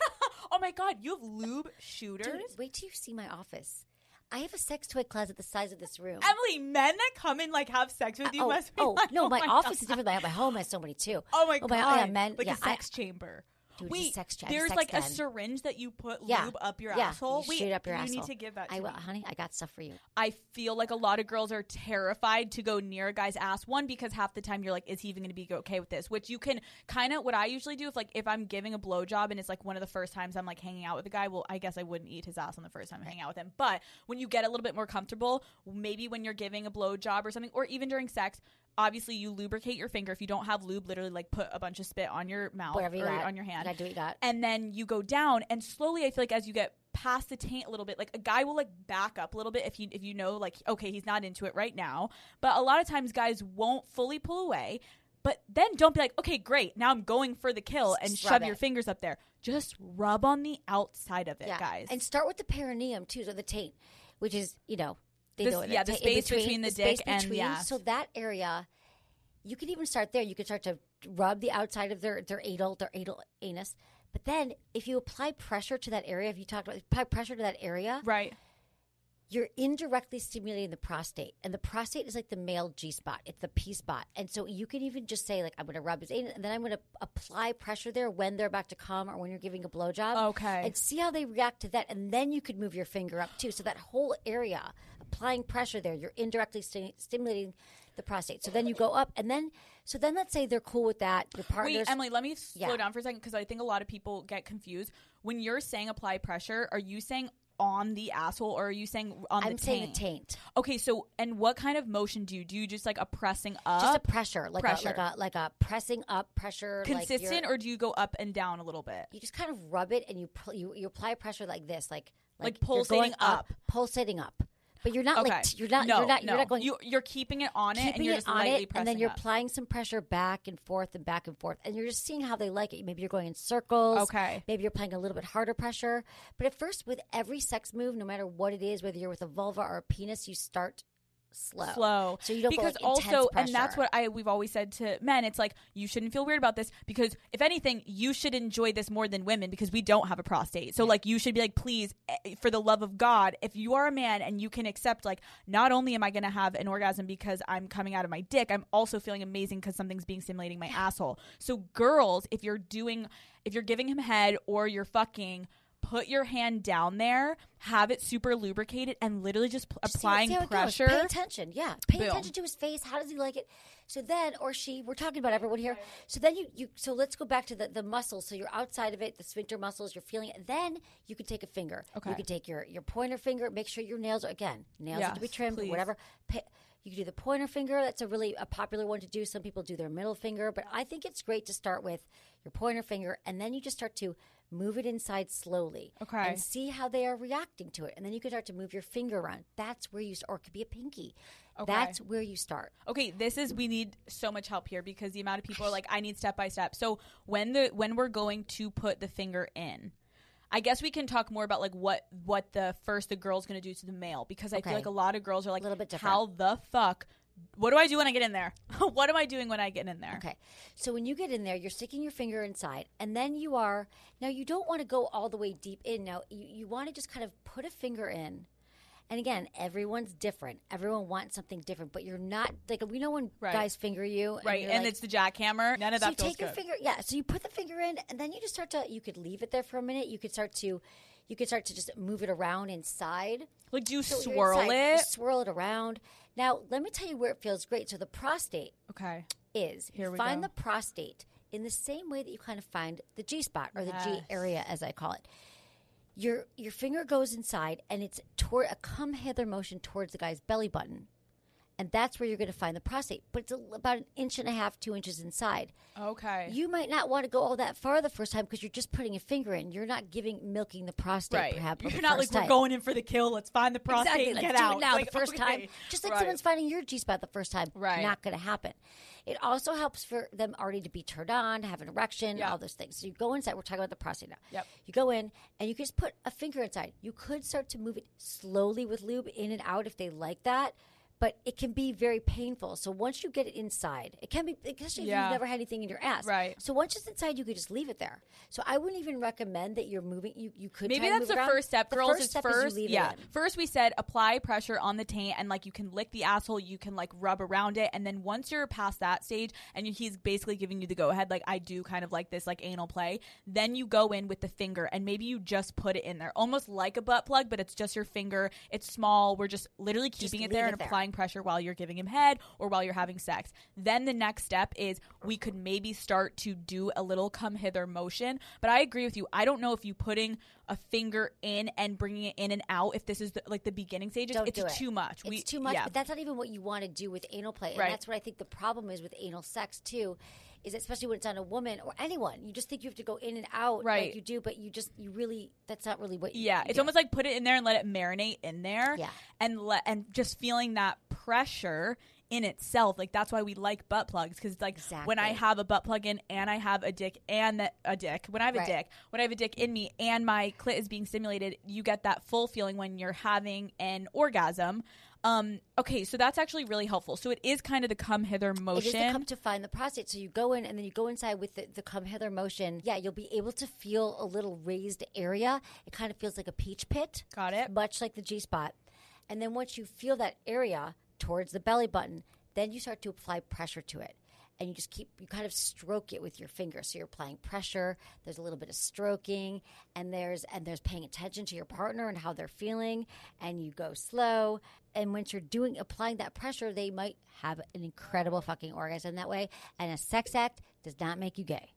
oh my god, you have lube shooters? Dude, wait till you see my office. I have a sex toy closet the size of this room. Emily, men that come and like have sex with uh, you oh, must be oh, like, no, my, my [LAUGHS] office God. is different. My, my home has so many too. Oh my Oh, god! my- oh, yeah, men- like yeah, a I- sex chamber. Dude, Wait, sex cha- it's a there's sex like a syringe that you put Yeah, lube up your yeah, asshole. you Wait, up your you asshole. need to give that. To I will, me. honey. I got stuff for you. I feel like a lot of girls are terrified to go near a guy's ass. One because half the time you're like, is he even going to be okay with this? Which you can kind of. What I usually do if like if I'm giving a blowjob and it's like one of the first times I'm like hanging out with a guy, well, I guess I wouldn't eat his ass on the first time I hang out with him. But when you get a little bit more comfortable, maybe when you're giving a blowjob or something, or even during sex. Obviously, you lubricate your finger. If you don't have lube, literally like put a bunch of spit on your mouth Wherever you or got. on your hand do you and then you go down and slowly i feel like as you get past the taint a little bit like a guy will like back up a little bit if you if you know like okay he's not into it right now but a lot of times guys won't fully pull away but then don't be like okay great now i'm going for the kill and Just shove rub your it. fingers up there just rub on the outside of it yeah, guys And start with the perineum too, so the taint, which is you know they This- know it, yeah, the space between the space dick and the between. ass. So that area, you can even start there. You can start to rub the outside of their their anal their anal anus. But then, if you apply pressure to that area, if you talked about apply pressure to that area, right you're indirectly stimulating the prostate. And the prostate is like the male G spot, it's the P spot. And so you can even just say, like, I'm going to rub his anus, and then I'm going to apply pressure there when they're about to come or when you're giving a blowjob. Okay. And see how they react to that. And then you could move your finger up too. So that whole area, applying pressure there, you're indirectly sti- stimulating the prostate. So then you go up, and then, so then let's say they're cool with that. Your partner's. Wait, Emily, let me slow Yeah. down for a second because I think a lot of people get confused. When you're saying apply pressure, are you saying on the asshole or are you saying on? I'm the saying taint? the taint. Okay, so and what kind of motion do you do? You just like a pressing up, Just a pressure, like pressure. a like a like a pressing up pressure. consistent, you're- or do you go up and down a little bit? you just kind of rub it and you you, you apply pressure like this, like Like you're pulsating going up. pulsating up. But you're not Okay, like you're not no, you're not no. you're not going You, you're keeping it on it, and you're just on lightly it, pressing and then you're up. applying some pressure back and forth and back and forth, and you're just seeing how they like it. Maybe you're going in circles. Okay. Maybe you're applying a little bit harder pressure. But at first, with every sex move, no matter what it is, whether you're with a vulva or a penis, you start slow. slow. So you don't because like, also, and that's what I we've always said to men. It's like you shouldn't feel weird about this because if anything, you should enjoy this more than women because we don't have a prostate. So like you should be like, please, eh, for the love of God, if you are a man and you can accept like, not only am I going to have an orgasm because I'm coming out of my dick, I'm also feeling amazing because something's being stimulating my asshole. So girls, if you're doing, if you're giving him head or you're fucking. Put your hand down there, have it super lubricated, and literally just p- Just applying see goes. pressure. Pay attention. Yeah. Pay Boom. attention to his face. How does he like it? So then, or she, we're talking about everyone here. So then you, you so let's go back to the, the muscles. So you're outside of it, the sphincter muscles, you're feeling it. Then you can take a finger. Okay. You can take your, your pointer finger, make sure your nails are, again, nails have to be trimmed, please. whatever. Pay, you can do the pointer finger. That's a really a popular one to do. Some people do their middle finger, but I think it's great to start with your pointer finger, and then you just start to move it inside slowly. Okay. And see how they are reacting to it, and then you can start to move your finger around. That's where you, s- or it could be a pinky. Okay. That's where you start. okay this is we need so much help here because the amount of people are like i need step by step so when the when we're going to put the finger in i guess we can talk more about like what what the first the girl's going to do to the male because i Okay. feel like a lot of girls are like a Little bit different. how the fuck what do i do when i get in there [LAUGHS] what am i doing when i get in there Okay. So when you get in there, you're sticking your finger inside, and then you are now you don't want to go all the way deep in. Now you, you want to just kind of put a finger in. And again, everyone's different. Everyone wants something different, but you're not like we know when Right. guys finger you, and right and like- it's the jackhammer none of so that you feels take your finger, yeah. So you put the finger in, and then you just start to. You could leave it there for a minute. You could start to, you could start to just move it around inside. like do you So swirl inside, it you swirl it around. Now, let me tell you where it feels great. So the prostate okay is Here we find go. the prostate in the same way that you kind of find the G spot or the G area, as I call it. Your your finger goes inside, and it's toward a come hither motion towards the guy's belly button, and that's where you're going to find the prostate. But it's a, about an inch and a half, two inches inside. okay You might not want to go all that far the first time because you're just putting a finger in. You're not giving milking the prostate. right Perhaps you're not like first we're going in for the kill let's find the prostate Exactly. and Let's get out now Like, the first okay. time. Just like Right. someone's finding your G spot the first time. Right. Not going to happen. It also helps for them already to be turned on, to have an erection, all those things. So you go inside. We're talking about the prostate now. Yep. You go in and you can just put a finger inside. You could start to move it slowly with lube in and out if they like that. But it can be very painful. So once you get it inside, it can be, especially if you've never had anything in your ass. Right. So once it's inside, you could just leave it there. So I wouldn't even recommend that you're moving. You, you could Maybe that's the around. first step, The girls. first step first, is yeah. First, we said apply pressure on the taint, and like you can lick the asshole, you can like rub around it, and then once you're past that stage, and he's basically giving you the go ahead, like I do, kind of like this, like anal play. Then you go in with the finger, and maybe you just put it in there, almost like a butt plug, but it's just your finger. It's small. We're just literally keeping it there it and there. applying pressure while you're giving him head or while you're having sex. Then the next step is we could maybe start to do a little come hither motion. But I agree with you. I don't know if you putting a finger in and bringing it in and out, if this is the, like the beginning stages, Don't it's do it. too much. It's too much, Yeah. but that's not even what you want to do with anal play. And Right. that's what I think the problem is with anal sex too, is especially when it's on a woman or anyone. You just think you have to go in and out Right. like you do, but you just you really that's not really what you Yeah, you it's do. almost like put it in there and let it marinate in there. Yeah. and let and just feeling that pressure in itself. Like that's why we like butt plugs because it's like when I have a butt plug in and I have a dick and that, a dick. When I have a dick, when I have a dick in me and my clit is being stimulated, you get that full feeling when you're having an orgasm. Um, okay, so that's actually really helpful. So it is kind of the come hither motion. It is the come to find the prostate. So you go in and then you go inside with the, the come hither motion. Yeah, you'll be able to feel a little raised area. It kind of feels like a peach pit. Got it. Much like the G spot. And then once you feel that area towards the belly button, then you start to apply pressure to it. And you just keep, you kind of stroke it with your finger. So you're applying pressure. There's a little bit of stroking, and there's and there's paying attention to your partner and how they're feeling. And you go slow. And once you're doing applying that pressure, they might have an incredible fucking orgasm that way. And a sex act does not make you gay.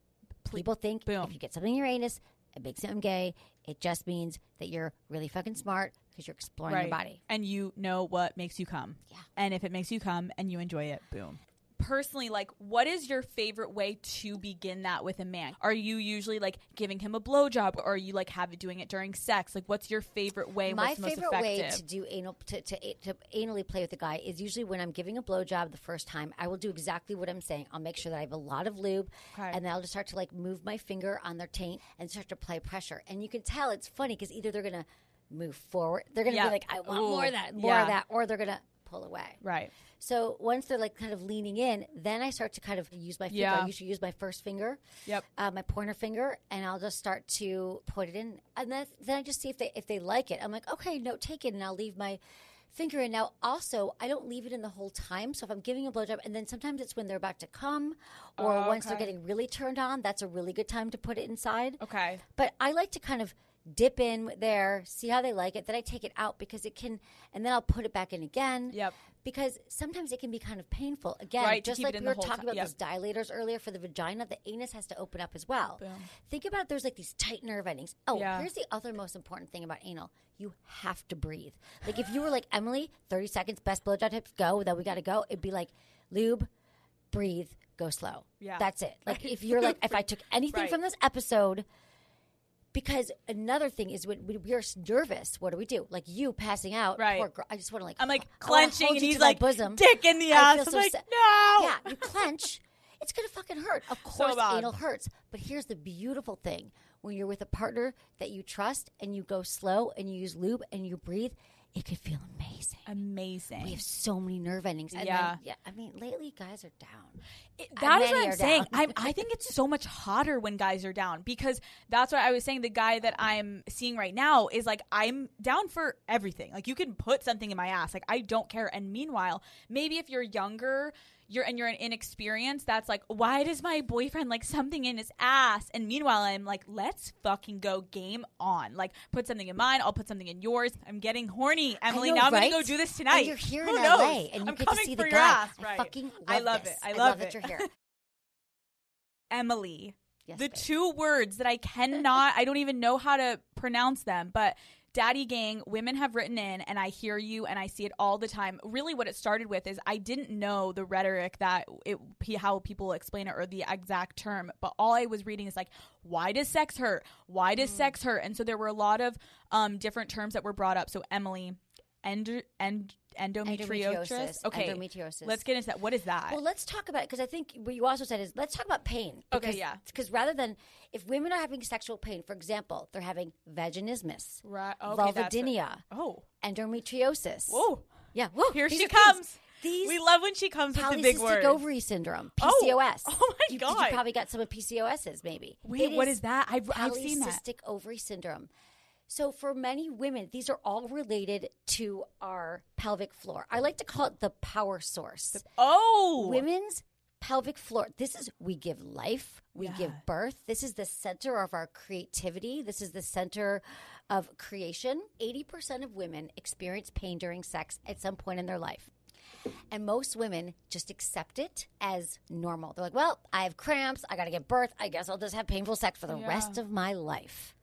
People think Boom. if you get something in your anus, it makes them gay. It just means that you're really fucking smart because you're exploring your body. And you know what makes you come. Yeah. And if it makes you come and you enjoy it, boom. Personally, like, what is your favorite way to begin that with a man? Are you usually like giving him a blowjob, or are you like have it doing it during sex? Like, what's your favorite way? My what's most favorite way to do anal to, to to anally play with a guy is usually when I'm giving a blowjob the first time. I will do exactly what I'm saying. I'll make sure that I have a lot of lube, Okay. and then I'll just start to like move my finger on their taint and start to apply pressure. And you can tell it's funny because either they're gonna move forward, they're gonna Yeah. be like, "I want Ooh, more of that, more yeah. of that," or they're gonna pull away. right. So once they're like kind of leaning in, then I start to kind of use my finger. Yeah. I usually use my first finger, Yep. uh, my pointer finger, and I'll just start to put it in, and then then I just see if they if they like it. I'm like, okay, no, take it, and I'll leave my finger in. Now, also, I don't leave it in the whole time. So if I'm giving a blowjob, and then sometimes it's when they're about to come, or Oh, once they're getting really turned on, that's a really good time to put it inside. Okay. But I like to kind of dip in there, see how they like it. Then I take it out because it can, and then I'll put it back in again. Yep. Because sometimes it can be kind of painful. Again, Right, just like we were talking ti- about yep. those dilators earlier for the vagina, the anus has to open up as well. Boom. Think about there's like these tight nerve endings. Oh, Yeah. here's the other most important thing about anal. You have to breathe. Like if you were like Emily, 30 seconds, best blowjob tips, go, then we got to go. It'd be like lube, breathe, go slow. Yeah. That's it. Like if you're like, if I [LAUGHS] took anything Right. from this episode, because another thing is when when we're nervous, what do we do? Like you passing out, Right. poor girl, I just want to like, I'm like clenching, and he's like, bosom. dick in the ass. I'm so like, sad. no. Yeah, you clench. It's gonna fucking hurt. Of course, bad. anal hurts. But here's the beautiful thing: when you're with a partner that you trust, and you go slow, and you use lube, and you breathe, it could feel amazing. Amazing. We have so many nerve endings. And Yeah. then, yeah. I mean, lately guys are down. It- that is what I'm saying. [LAUGHS] down. I, I think it's so much hotter when guys are down because that's what I was saying. The guy that I'm seeing right now is like, I'm down for everything. Like, you can put something in my ass. Like, I don't care. And meanwhile, maybe if you're younger, you're and you're an inexperienced, that's like, why does my boyfriend like something in his ass? And meanwhile, I'm like, let's fucking go game on. Like, put something in mine. I'll put something in yours. I'm getting horny, Emily. know, now I'm gonna go do this tonight. And you're here Who in knows? LA, and you I'm get to see the guy. ass, I fucking love I love this. it. I love that it. you're here. [LAUGHS] Emily. Yes, the babe. two words that I cannot, I don't even know how to pronounce them, but Daddy Gang, women have written in, and I hear you and I see it all the time. Really, what it started with is I didn't know the rhetoric that it, how people explain it or the exact term, but all I was reading is like, why does sex hurt? Why Mm. does sex hurt? And so there were a lot of um, different terms that were brought up. So, Emily, end, end, endometriosis. Endometriosis. Okay. Endometriosis. Let's get into that. What is that? Well, let's talk about because I think what you also said is let's talk about pain. Okay, yeah. Because rather than if women are having sexual pain, for example, they're having vaginismus, right. Okay, vulvodynia, Oh. endometriosis. Whoa. Yeah. Whoa, Here these she are things. comes. These we love when she comes with the big polycystic ovary syndrome, Oh. PCOS. Oh my you, God. You probably got some of PCOSs, maybe. Wait, It what is that? I've, I've seen that. polycystic ovary syndrome. So for many women, these are all related to our pelvic floor. I like to call it the power source. Oh, Women's pelvic floor. This is we give life, we Yeah. give birth. This is the center of our creativity. This is the center of creation. 80% of women experience pain during sex at some point in their life. And most women just accept it as normal. They're like, well, I have cramps. I got to give birth. I guess I'll just have painful sex for the Yeah. rest of my life.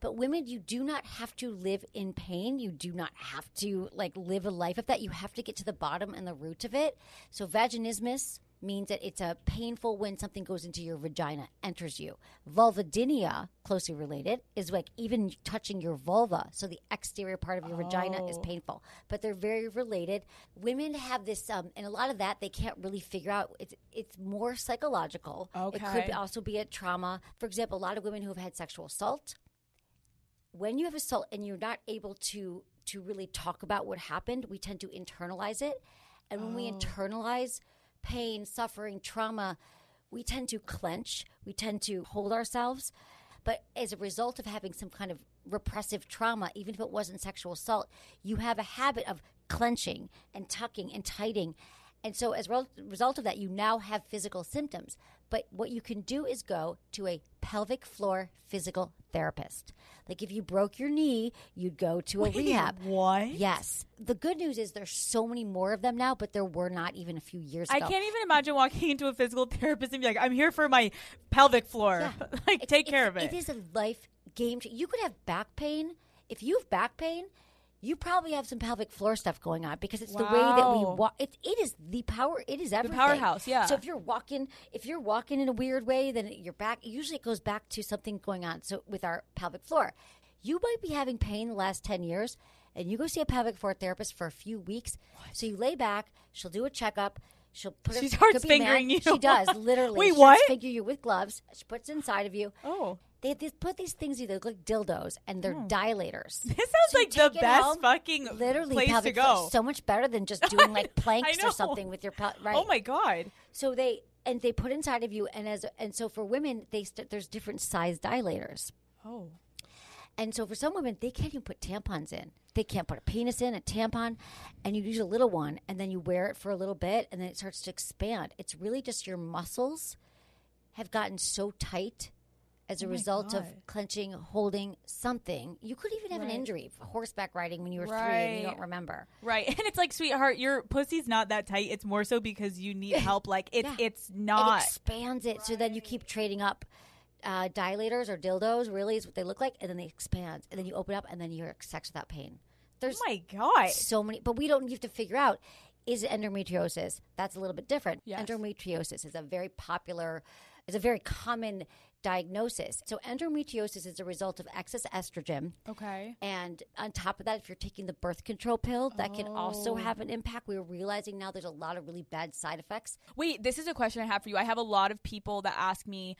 But women, you do not have to live in pain. You do not have to like live a life of that. You have to get to the bottom and the root of it. So vaginismus means that it's a painful when something goes into your vagina, enters you. Vulvodynia, closely related, is like even touching your vulva. So the exterior part of your vagina is Oh. painful. But they're very related. Women have this, um, and a lot of that they can't really figure out. It's it's more psychological. Okay. It could also be a trauma. For example, a lot of women who have had sexual assault when you have assault and you're not able to to really talk about what happened, we tend to internalize it. And when we oh. internalize pain, suffering, trauma, we tend to clench, we tend to hold ourselves. But as a result of having some kind of repressive trauma, even if it wasn't sexual assault, you have a habit of clenching and tucking and tightening. And so, as a result of that, you now have physical symptoms. But what you can do is go to a pelvic floor physical therapist. Like if you broke your knee, you'd go to a rehab. What? Yes. The good news is there's so many more of them now, but there were not even a few years ago. I can't even imagine walking into a physical therapist and be like, "I'm here for my pelvic floor. Yeah. [LAUGHS] like, It's- take care of it." It is a life game. You could have back pain. If you have back pain, you probably have some pelvic floor stuff going on because it's the way that we walk. It, it is the power. It is everything. The powerhouse, yeah. So if you're walking, if you're walking in a weird way, then your back usually it goes back to something going on. So with our pelvic floor, you might be having pain the last ten years, and you go see a pelvic floor therapist for a few weeks. So you lay back. She'll do a checkup. She'll put. She [LAUGHS] a, starts could be a mat. fingering you. She does [LAUGHS] literally. Wait, She'll what? Finger you with gloves. She puts inside of you. oh, They, they put these things that look like dildos, and they're oh. dilators. [LAUGHS] this sounds So like the best home, fucking literally place to go. so much better than just doing like planks or something with your pel- oh right. Oh my god. So they and they put inside of you, and as and so for women, they st- there's different size dilators. Oh. And so for some women, they can't even put tampons in. They can't put a penis in, a tampon, and you use a little one, and then you wear it for a little bit, and then it starts to expand. It's really just your muscles have gotten so tight as a Oh result of clenching, holding something. You could even have an injury, horseback riding when you were three and you don't remember. Right. [LAUGHS] And it's like, sweetheart, your pussy's not that tight. It's more so because you need [LAUGHS] help. Like it's Yeah. it's It not. expands it so then you keep trading up uh, dilators or dildos, really is what they look like, and then they expand, and then you open up, and then you're sex without pain. There's oh my god. so many, but we don't you have to figure out is it endometriosis? That's a little bit different. Yes. Endometriosis is a very popular, is a very common diagnosis. So endometriosis is a result of excess estrogen. Okay. And on top of that, if you're taking the birth control pill, that can also Oh. have an impact. We're realizing now there's a lot of really bad side effects. Wait, this is a question I have for you. I have a lot of people that ask me.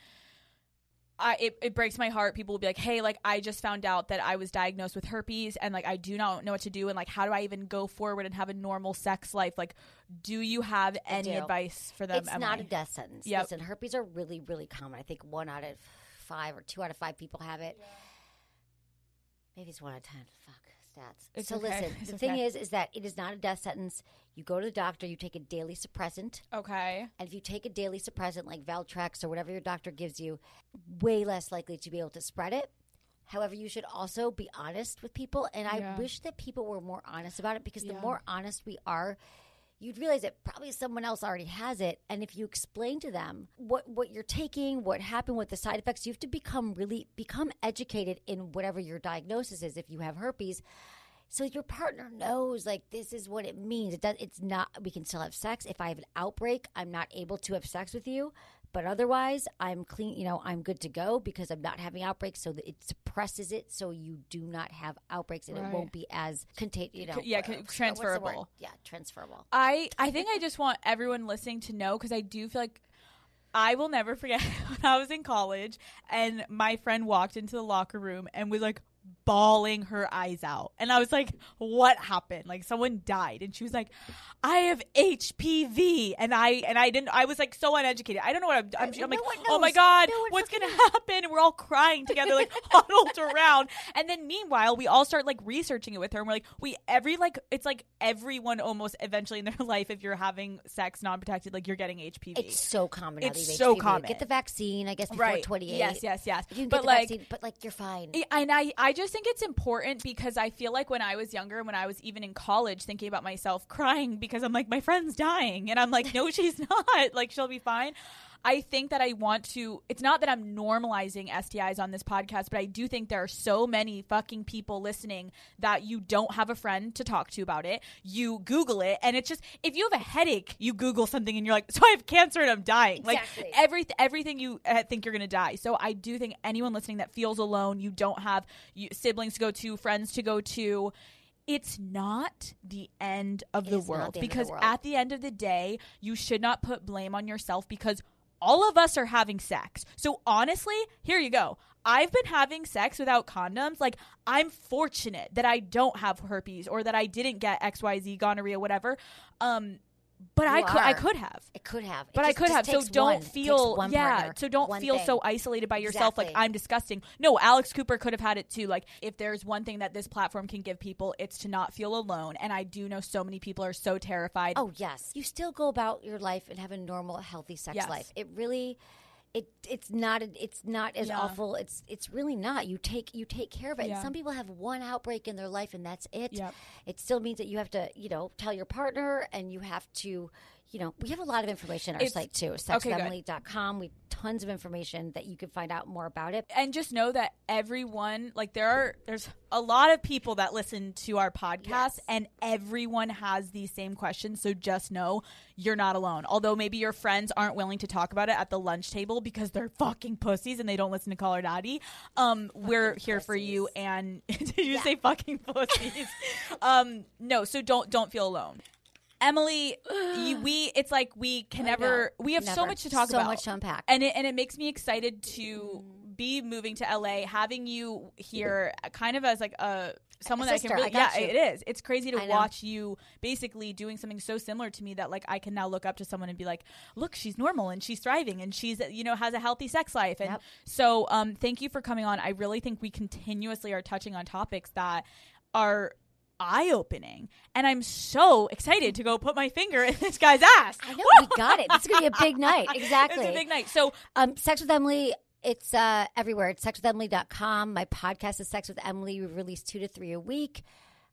I, it, it breaks my heart. People will be like, "Hey, like I just found out that I was diagnosed with herpes, and like I do not know what to do, and like how do I even go forward and have a normal sex life? Like, do you have any do. advice for them?" It's Emily? not a death sentence. Yep. Listen, herpes are really, really common. I think one out of five or two out of five people have it. Maybe it's one out of ten. Fuck stats. It's so okay. listen, [LAUGHS] It's the thing is, is that it is not a death sentence. You go to the doctor, you take a daily suppressant, Okay. and if you take a daily suppressant like Valtrex or whatever your doctor gives you, way less likely to be able to spread it. However, you should also be honest with people, and I Yeah. wish that people were more honest about it because the more honest we are, you'd realize that probably someone else already has it. And if you explain to them what what you're taking, what happened, what the side effects, you have to become really become educated in whatever your diagnosis is. If you have herpes, so your partner knows like this is what it means. It does. It's not. We can still have sex. If I have an outbreak, I'm not able to have sex with you. But otherwise, I'm clean. You know, I'm good to go because I'm not having outbreaks. So it suppresses it, so you do not have outbreaks, and it won't be as contagious. You know, yeah, uh, c- what's the word? transferable. Yeah, transferable. I I think I just want everyone listening to know because I do feel like I will never forget [LAUGHS] when I was in college and my friend walked into the locker room and was like bawling her eyes out, and I was like, "What happened? Like someone died?" And she was like, "I have HPV," and I and I didn't. I was like so uneducated. I don't know what I'm. I'm, No I'm like, "Oh my god, No what's gonna happen?" And we're all crying together, like [LAUGHS] huddled around. And then meanwhile, we all start like researching it with her, and we're like, we every like it's like everyone almost eventually in their [LAUGHS] life, if you're having sex non-protected, like you're getting HPV. It's so common. It's that you have so HPV. common. Get the vaccine. I guess before right. 28. Yes, yes, yes. You can but get the like. vaccine, but like you're fine. And I, I just think it's important because I feel like when I was younger, when I was even in college, thinking about myself crying because I'm like, my friend's dying. And I'm like, no, she's [LAUGHS] not. Like, she'll be fine. I think that I want to, it's not that I'm normalizing STIs on this podcast, but I do think there are so many fucking people listening that you don't have a friend to talk to about it. You Google it, and it's just, if you have a headache, you Google something and you're like, [LAUGHS] so I have cancer and I'm dying. Exactly. Like, every, everything you uh, think you're going to die. So I do think anyone listening that feels alone, you don't have siblings to go to, friends to go to, it's not the end of It the world the the because world. at the end of the day, you should not put blame on yourself because all of us are having sex. So honestly, here you go. I've been having sex without condoms. Like, I'm fortunate that I don't have herpes or that I didn't get XYZ, gonorrhea, whatever. Um, but I You could I could have. It could have, It But I could have. So don't one. Feel yeah. partner, so don't feel thing. so isolated by yourself. Like I'm disgusting. No, Alex Cooper could have had it too. Like if there's one thing that this platform can give people, it's to not feel alone. And I do know so many people are so terrified. Oh yes, you still go about your life and have a normal, healthy sex Yes. life. It really, it it's not it's not as Yeah. awful. It's it's really not. You take you take care of it. Yeah. And some people have one outbreak in their life and that's it. Yep. It still means that you have to you know tell your partner and you have to. You know, we have a lot of information on our It's- site too, okay, good. sexwithemily.com. We tons of information that you can find out more about it. and just know that everyone like there are there's a lot of people that listen to our podcast Yes. and everyone has these same questions so just know you're not alone although maybe your friends aren't willing to talk about it at the lunch table because they're fucking pussies and they don't listen to call her daddy um we're here for you and did [LAUGHS] you say fucking pussies [LAUGHS] um no so don't don't feel alone Emily, you, [SIGHS] we it's like we can I never know. we have so much to talk So about. So much to unpack. And it and it makes me excited to be moving to LA, having you here kind of as like a someone that I sister, can really yeah, you. it is. It's crazy to watch you basically doing something so similar to me that like I can now look up to someone and be like, "Look, she's normal and she's thriving and she's you know has a healthy sex life." And Yep. so um thank you for coming on. I really think we continuously are touching on topics that are eye opening. And I'm so excited to go put my finger in [LAUGHS] this guy's ass. I know we [LAUGHS] got it. This is gonna be a big night. Exactly. [LAUGHS] It's a big night. So Um, Sex with Emily, it's uh, everywhere. It's sexwithemily.com. My podcast is Sex with Emily. We release two to three a week.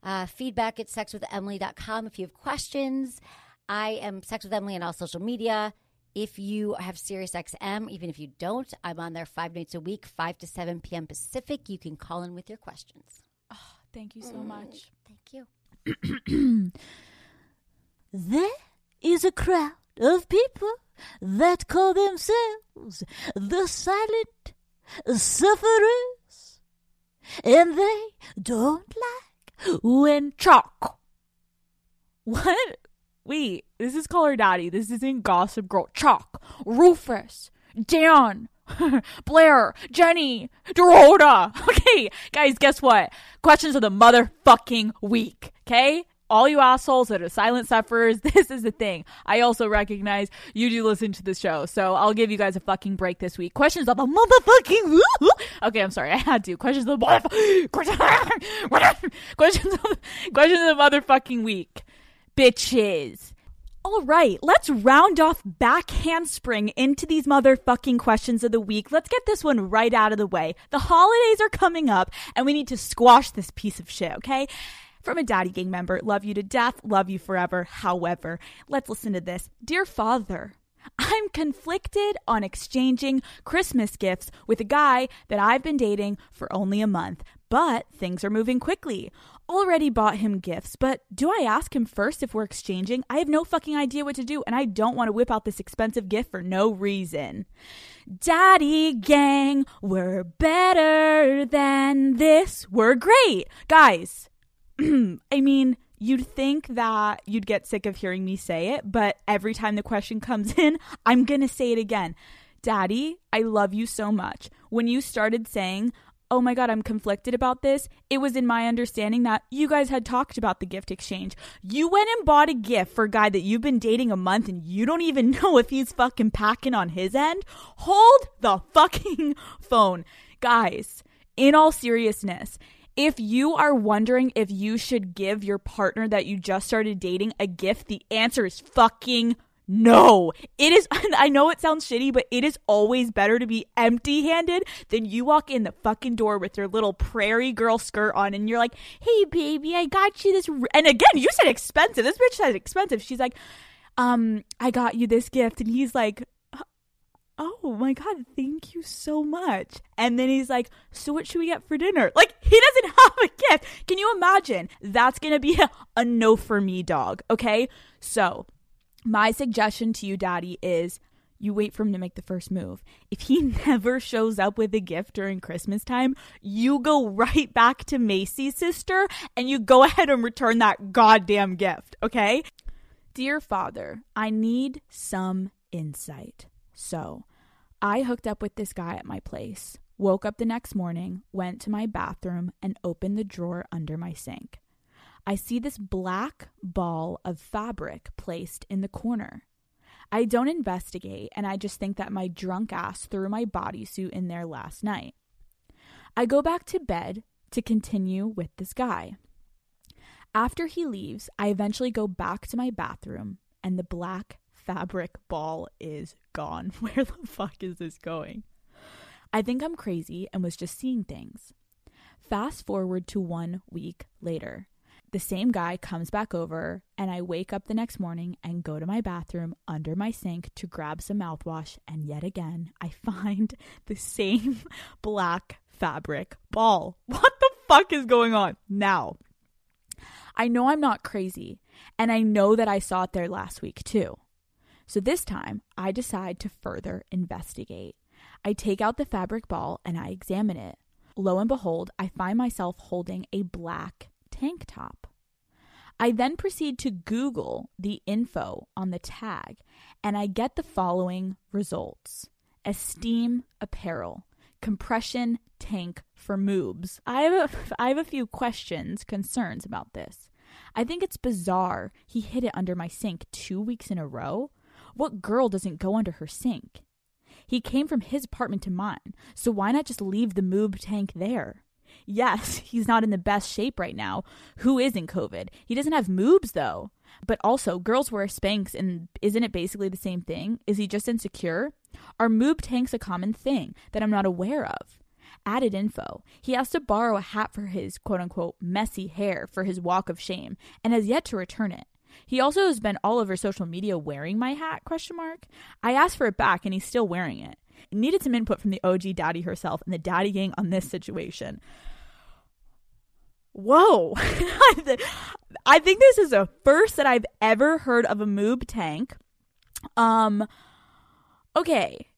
Uh, feedback at sexwithemily.com if you have questions. I am Sex with Emily on all social media. If you have SiriusXM, even if you don't, I'm on there five nights a week, 5 to 7 p.m. Pacific. You can call in with your questions. thank you so much. Thank you. [CLEARS THROAT] There is a crowd of people that call themselves the silent sufferers, and they don't like when Chalk. [LAUGHS] What? Wait, this is Her Daddy. This isn't Gossip Girl. Chuck, Rufus, Dan, [LAUGHS] Blair, Jenny, Dorota. [LAUGHS] Okay, guys, guess what? Questions of the motherfucking week. Okay? All you assholes that are silent sufferers, [LAUGHS] this is the thing. I also recognize you do listen to the show, so I'll give you guys a fucking break this week. Questions of the motherfucking Okay, I'm sorry, I had to. Questions of the motherfucking questions of questions of the motherfucking week. Bitches. All right, let's round off back handspring into these motherfucking questions of the week. Let's get this one right out of the way. The holidays are coming up and we need to squash this piece of shit, okay? From a Daddy Gang member, love you to death, love you forever. However, let's listen to this. Dear Father, I'm conflicted on exchanging Christmas gifts with a guy that I've been dating for only a month, but things are moving quickly. Already bought him gifts, but do I ask him first if we're exchanging? I have no fucking idea what to do, and I don't want to whip out this expensive gift for no reason. Daddy gang, we're better than this. We're great. Guys, [CLEARS THROAT] I mean, you'd think that you'd get sick of hearing me say it, but every time the question comes [LAUGHS] in, I'm going to say it again. Daddy, I love you so much. When you started saying, Oh my God, I'm conflicted about this. It was in my understanding that you guys had talked about the gift exchange. You went and bought a gift for a guy that you've been dating a month and you don't even [LAUGHS] know if he's fucking packing on his end. Hold the fucking [LAUGHS] phone. Guys, in all seriousness, if you are wondering if you should give your partner that you just started dating a gift, the answer is fucking no. It is, [LAUGHS] I know it sounds shitty, but it is always better to be empty handed than you walk in the fucking door with your little prairie girl skirt on and you're like, hey, baby, I got you this. And again, you said expensive. This bitch said expensive. She's like, um, I got you this gift. And he's like, oh my god thank you so much and then he's like so what should we get for dinner like he doesn't [LAUGHS] have a gift can you imagine that's gonna be a, [LAUGHS] a no for me dog okay so my suggestion to you daddy is you wait for him to make the first move. If he [LAUGHS] never shows up with a gift during Christmas time, you go right back to Macy's sister and you go [LAUGHS] ahead and return that goddamn gift, okay? Dear Father, I need some insight. So, I hooked up with this guy at my place, woke up the next morning, went to my bathroom, and opened the drawer under my sink. I see this black ball of fabric placed in the corner. I don't investigate, and I just think that my drunk ass threw my bodysuit in there last night. I go back to bed to continue with this guy. After he leaves, I eventually go back to my bathroom, and the black fabric ball is gone. [LAUGHS] Where the fuck is this going? I think I'm crazy and was just seeing things. Fast forward to one week later. The same guy comes back over, and I wake up the next morning and go to my bathroom under my sink to grab some mouthwash, and yet again, I [LAUGHS] find the same [LAUGHS] black fabric ball. [LAUGHS] What the fuck is going on now? I know I'm not crazy, and I know that I saw it there last week too. So this time, I decide to further investigate. I take out the fabric ball and I examine it. Lo and behold, I find myself holding a black tank top. I then proceed to Google the info on the tag and I get the following results Esteem Apparel, compression tank for moobs. I have a, [LAUGHS] I have a few questions, concerns about this. I think it's bizarre he hid it under my sink two weeks in a row. What girl doesn't go under her sink? He came from his apartment to mine, so why not just leave the moob tank there? Yes, [LAUGHS] he's not in the best shape right now. Who is in COVID? He doesn't have moobs though. But also, girls wear Spanx, and isn't it basically the same thing? Is he just insecure? Are moob tanks a common thing that I'm not aware of? Added info. He has to borrow a hat for his quote unquote messy hair for his walk of shame and has yet to return it. He also has been all over social media wearing my hat question mark. I asked for it back and he's still wearing it. Needed some input from the OG daddy herself and the daddy gang on this situation. Whoa. [LAUGHS] I think this is the first that I've ever heard of a moob tank. Um okay.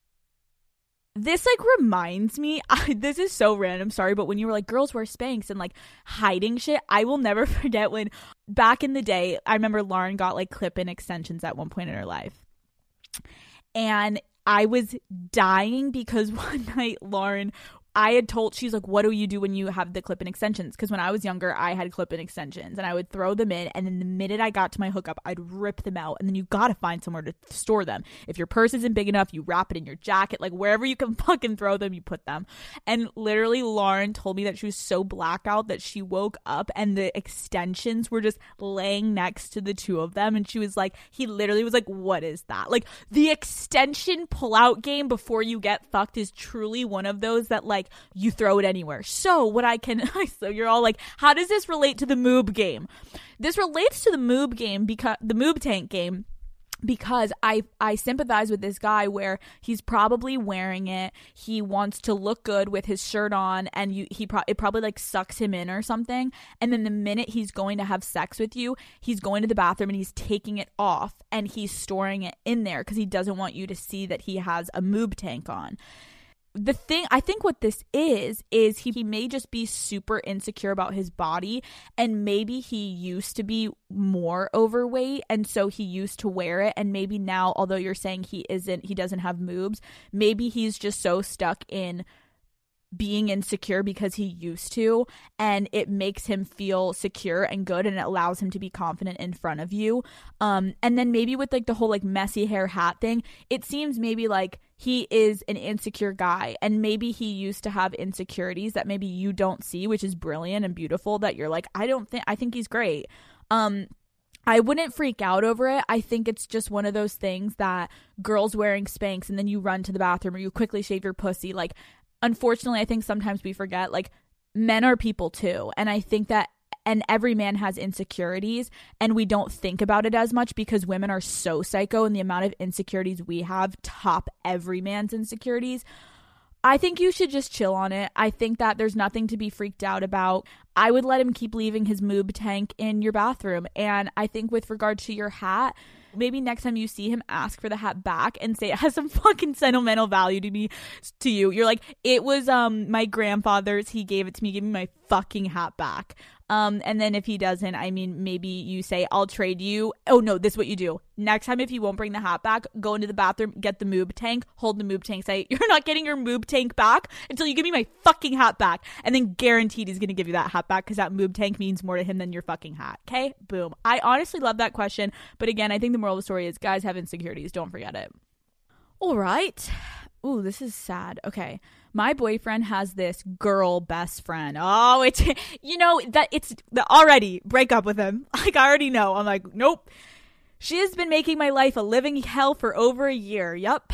This like reminds me [LAUGHS] I, this is so random sorry but when you were like girls wear Spanx and like hiding shit I will never [LAUGHS] forget when back in the day I remember Lauren got like clip-in extensions at one point in her life. And I was dying because one night Lauren I had told she's like, "What do you do when you have the clip-in extensions?" Because when I was younger, I had clip-in extensions, and I would throw them in, and then the minute I got to my hookup, I'd rip them out, and then you gotta find somewhere to store them. If your purse isn't big enough, you wrap it in your jacket, like wherever you can [LAUGHS] fucking throw them, you put them. And literally, Lauren told me that she was so blackout that she woke up and the extensions were just laying next to the two of them, and she was like, he literally was like, "What is that?" Like the extension pull-out game before you get fucked is truly one of those that like like you throw it anywhere. So what I can [LAUGHS] so you're all like, how does this relate to the moob game? This relates to the moob game because the moob tank game because I I sympathize with this guy where he's probably wearing it. He wants to look good with his shirt on, and you he pro- it probably like sucks him in or something. And then the minute he's going to have sex with you, he's going to the bathroom and he's taking it off and he's storing it in there because he doesn't want you to see that he has a moob tank on the thing I think what this is is he, he may just be super insecure about his body and maybe he used to be more overweight and so he used to wear it. And maybe now although you're saying he isn't he doesn't have moobs maybe he's just so stuck in being insecure because he used to and it makes him feel secure and good and it allows him to be confident in front of you um and then maybe with like the whole like messy hair hat thing it seems maybe like he is an insecure guy and maybe he used to have insecurities that maybe you don't see which is brilliant and beautiful that you're like I don't think I think he's great um I wouldn't freak out over it. I think it's just one of those things that girls wearing Spanx and then you run to the bathroom or you quickly shave your pussy. Like unfortunately, I think sometimes we forget like men are people too. And I think that and every man has insecurities and we don't think about it as much because women are so psycho and the amount of insecurities we have top every man's insecurities. I think you should just chill on it. I think that there's nothing to be freaked out about. I would let him keep leaving his moob tank in your bathroom. And I think with regard to your hat, maybe next time you see him ask for the hat back and say [LAUGHS] it has some fucking sentimental value to me to you. You're like, it was um my grandfather's, he gave it to me, give me my fucking hat back. Um, and then if he doesn't, I mean, maybe you say, I'll trade you. Oh, no, this is what you do. Next time, if he won't bring the hat back, go into the bathroom, get the moob tank, hold the moob tank, say, [LAUGHS] You're not getting your moob tank back until you give me my fucking hat back. And then guaranteed he's going to give you that hat back because that moob tank means more to him than your fucking hat. Okay? Boom. I honestly love that question. But again, I think the moral of the story is guys have insecurities. Don't forget it. All right. Ooh, this is sad. Okay. My boyfriend has this girl best friend. Oh, it's, [LAUGHS] you know, that it's the, already break up with him. [LAUGHS] Like, I already know. I'm like, nope. She has been making my life a living hell for over a year. Yup.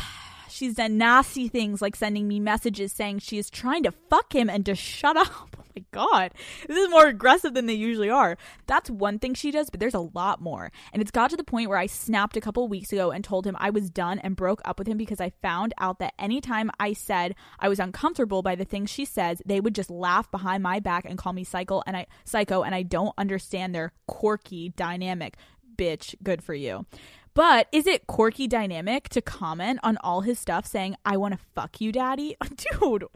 She's done nasty things like sending me messages saying she is trying to fuck him and to shut [LAUGHS] up. Oh my god. This is more aggressive than they usually are. That's one thing she does, but there's a lot more. And it's got to the point where I snapped a couple weeks ago and told him I was done and broke up with him because I found out that anytime I said I was uncomfortable by the things she says, they would just laugh behind my back and call me psycho and I psycho and I don't understand their quirky dynamic. Bitch, good for you. But is it quirky dynamic to comment on all his stuff saying, I want to fuck you, daddy? [LAUGHS] Dude.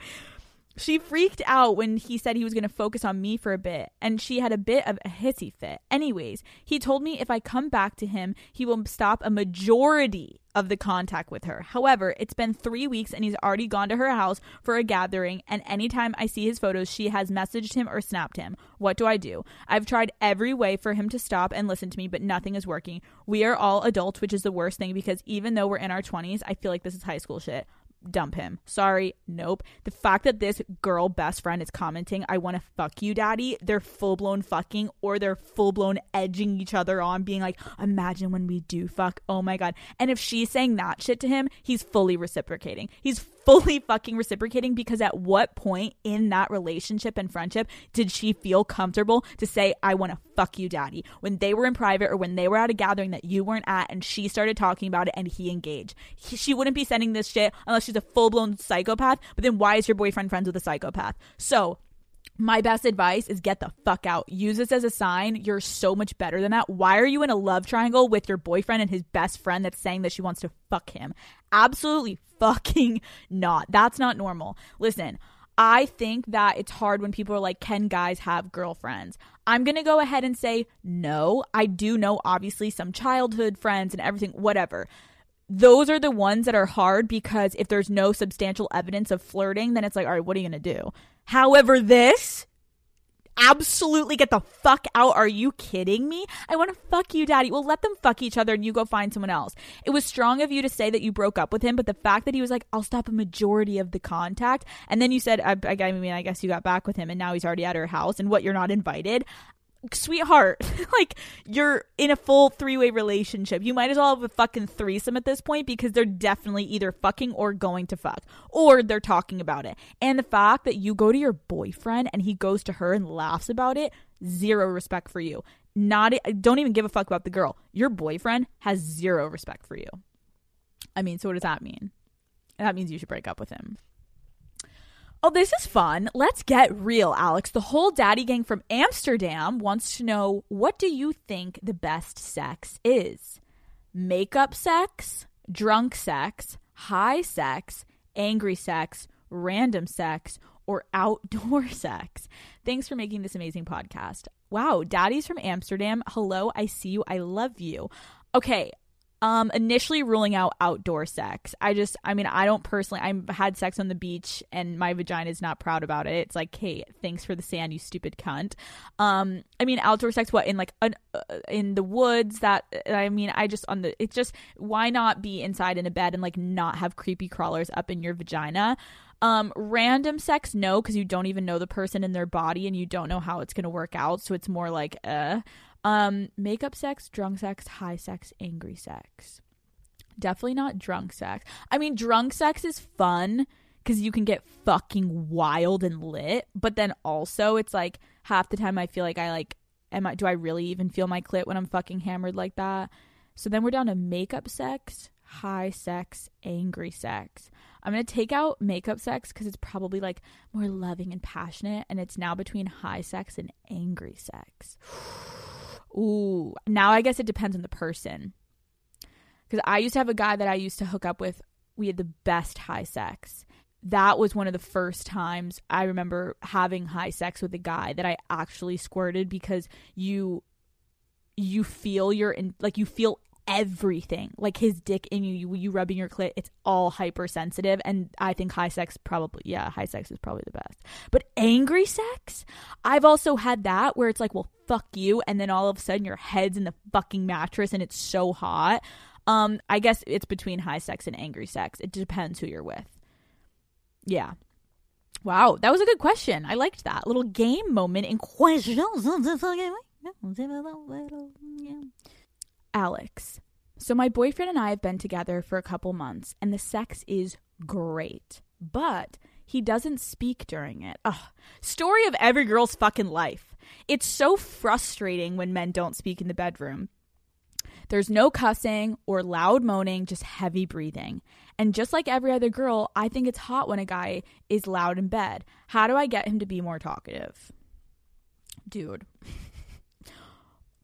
She freaked out when he said he was going to focus on me for a bit, and she had a bit of a hissy fit. Anyways, he told me if I come back to him, he will stop a majority of the contact with her. However, it's been three weeks and he's already gone to her house for a gathering, and anytime I see his photos, she has messaged him or snapped him. What do I do? I've tried every way for him to stop and listen to me, but nothing is working. We are all adults, which is the worst thing because even though we're in our 20s, I feel like this is high school shit dump him. Sorry, nope. The fact that this girl best friend is commenting, I want to fuck you, daddy, they're full blown fucking or they're full blown edging each other on, being like, imagine when we do fuck. Oh my God. And if she's saying that shit to him, he's fully reciprocating. He's fully fucking reciprocating because at what point in that relationship and friendship did she feel comfortable to say, I want to fuck you, daddy? When they were in private or when they were at a gathering that you weren't at and she started talking about it and he engaged. He, she wouldn't be sending this shit unless she's a full blown psychopath. But then why is your boyfriend friends with a psychopath? So my best advice is get the fuck out. Use this as a sign you're so much better than that. Why are you in a love triangle with your boyfriend and his best friend that's saying that she wants to fuck him? Absolutely fucking [LAUGHS] not. That's not normal. Listen, I think that it's hard when people are like, can guys have girlfriends? I'm going to go ahead and say no. I do know, obviously, some childhood friends and everything, whatever those are the ones that are hard because if there's no substantial evidence of flirting, then it's like, all right, what are you going to do? However, this absolutely get the fuck out. Are you kidding me? I want to fuck you, daddy. Well, let them fuck each other and you go find someone else. It was strong of you to say that you broke up with him, but the fact that he was like, I'll stop a majority of the contact. And then you said, I, I mean, I guess you got back with him and now he's already at her house and what, you're not invited sweetheart, [LAUGHS] like you're in a full three way relationship. You might as well have a fucking threesome at this point because they're definitely either fucking or going to fuck, or they're talking about it. And the fact that you go to your boyfriend and he goes to her and laughs about it, zero respect for you. Not, don't even give a fuck about the girl. Your boyfriend has zero respect for you. I mean, so what does that mean? That means you should break up with him. Oh, this is fun. Let's get real, Alex. The whole daddy gang from Amsterdam wants to know what do you think the best sex is? Makeup sex, drunk sex, high sex, angry sex, random sex, or [LAUGHS] outdoor sex? Thanks for making this amazing podcast. Wow, daddy's from Amsterdam. Hello, I see you. I love you. Okay, um, initially ruling out outdoor sex. I just, I mean, I don't personally. I've had sex on the beach, and my vagina is not proud about it. It's like, hey, thanks for the sand, you stupid cunt. Um, I mean, outdoor sex, what in like an, uh, in the woods? That I mean, I just on the. It's just why not be inside in a bed and like not have creepy crawlers up in your vagina. Um, random sex, no, because you don't even know the person in their body and you don't know how it's gonna work out. So it's more like, uh. Um, makeup sex, drunk sex, high sex, angry sex. Definitely not drunk sex. I mean, drunk sex is fun because you can get fucking wild and lit, but then also it's like half the time I feel like I like, am I, do I really even feel my clit when I'm fucking hammered like that? So then we're down to makeup sex, high sex, angry sex. I'm going to take out makeup sex because it's probably like more loving and passionate, and it's now between high sex and angry sex. Ooh, now I guess it depends on the person. Because I used to have a guy that I used to hook up with. We had the best high sex. that was one of the first times I remember having high sex with a guy that I actually squirted because you you feel your in, like you feel everything like his dick in you, you rubbing your clit it's all hypersensitive. And i think high sex probably yeah high sex is probably the best. But angry sex i've also had that where it's like well fuck you. And then all of a sudden your head's in the fucking mattress and it's so hot. Um i guess it's between high sex and angry sex. It depends who you're with. Yeah. Wow. That was a good question. I liked that. Little game moment in questions [LAUGHS] Alex. So, my boyfriend and I have been together for a couple months, and the sex is great, but he doesn't speak during it. Ugh. Story of every girl's fucking life. It's so frustrating when men don't speak in the bedroom. There's no cussing or loud moaning, just heavy breathing. And just like every other girl, I think it's hot when a guy is loud in bed. How do I get him to be more talkative? Dude.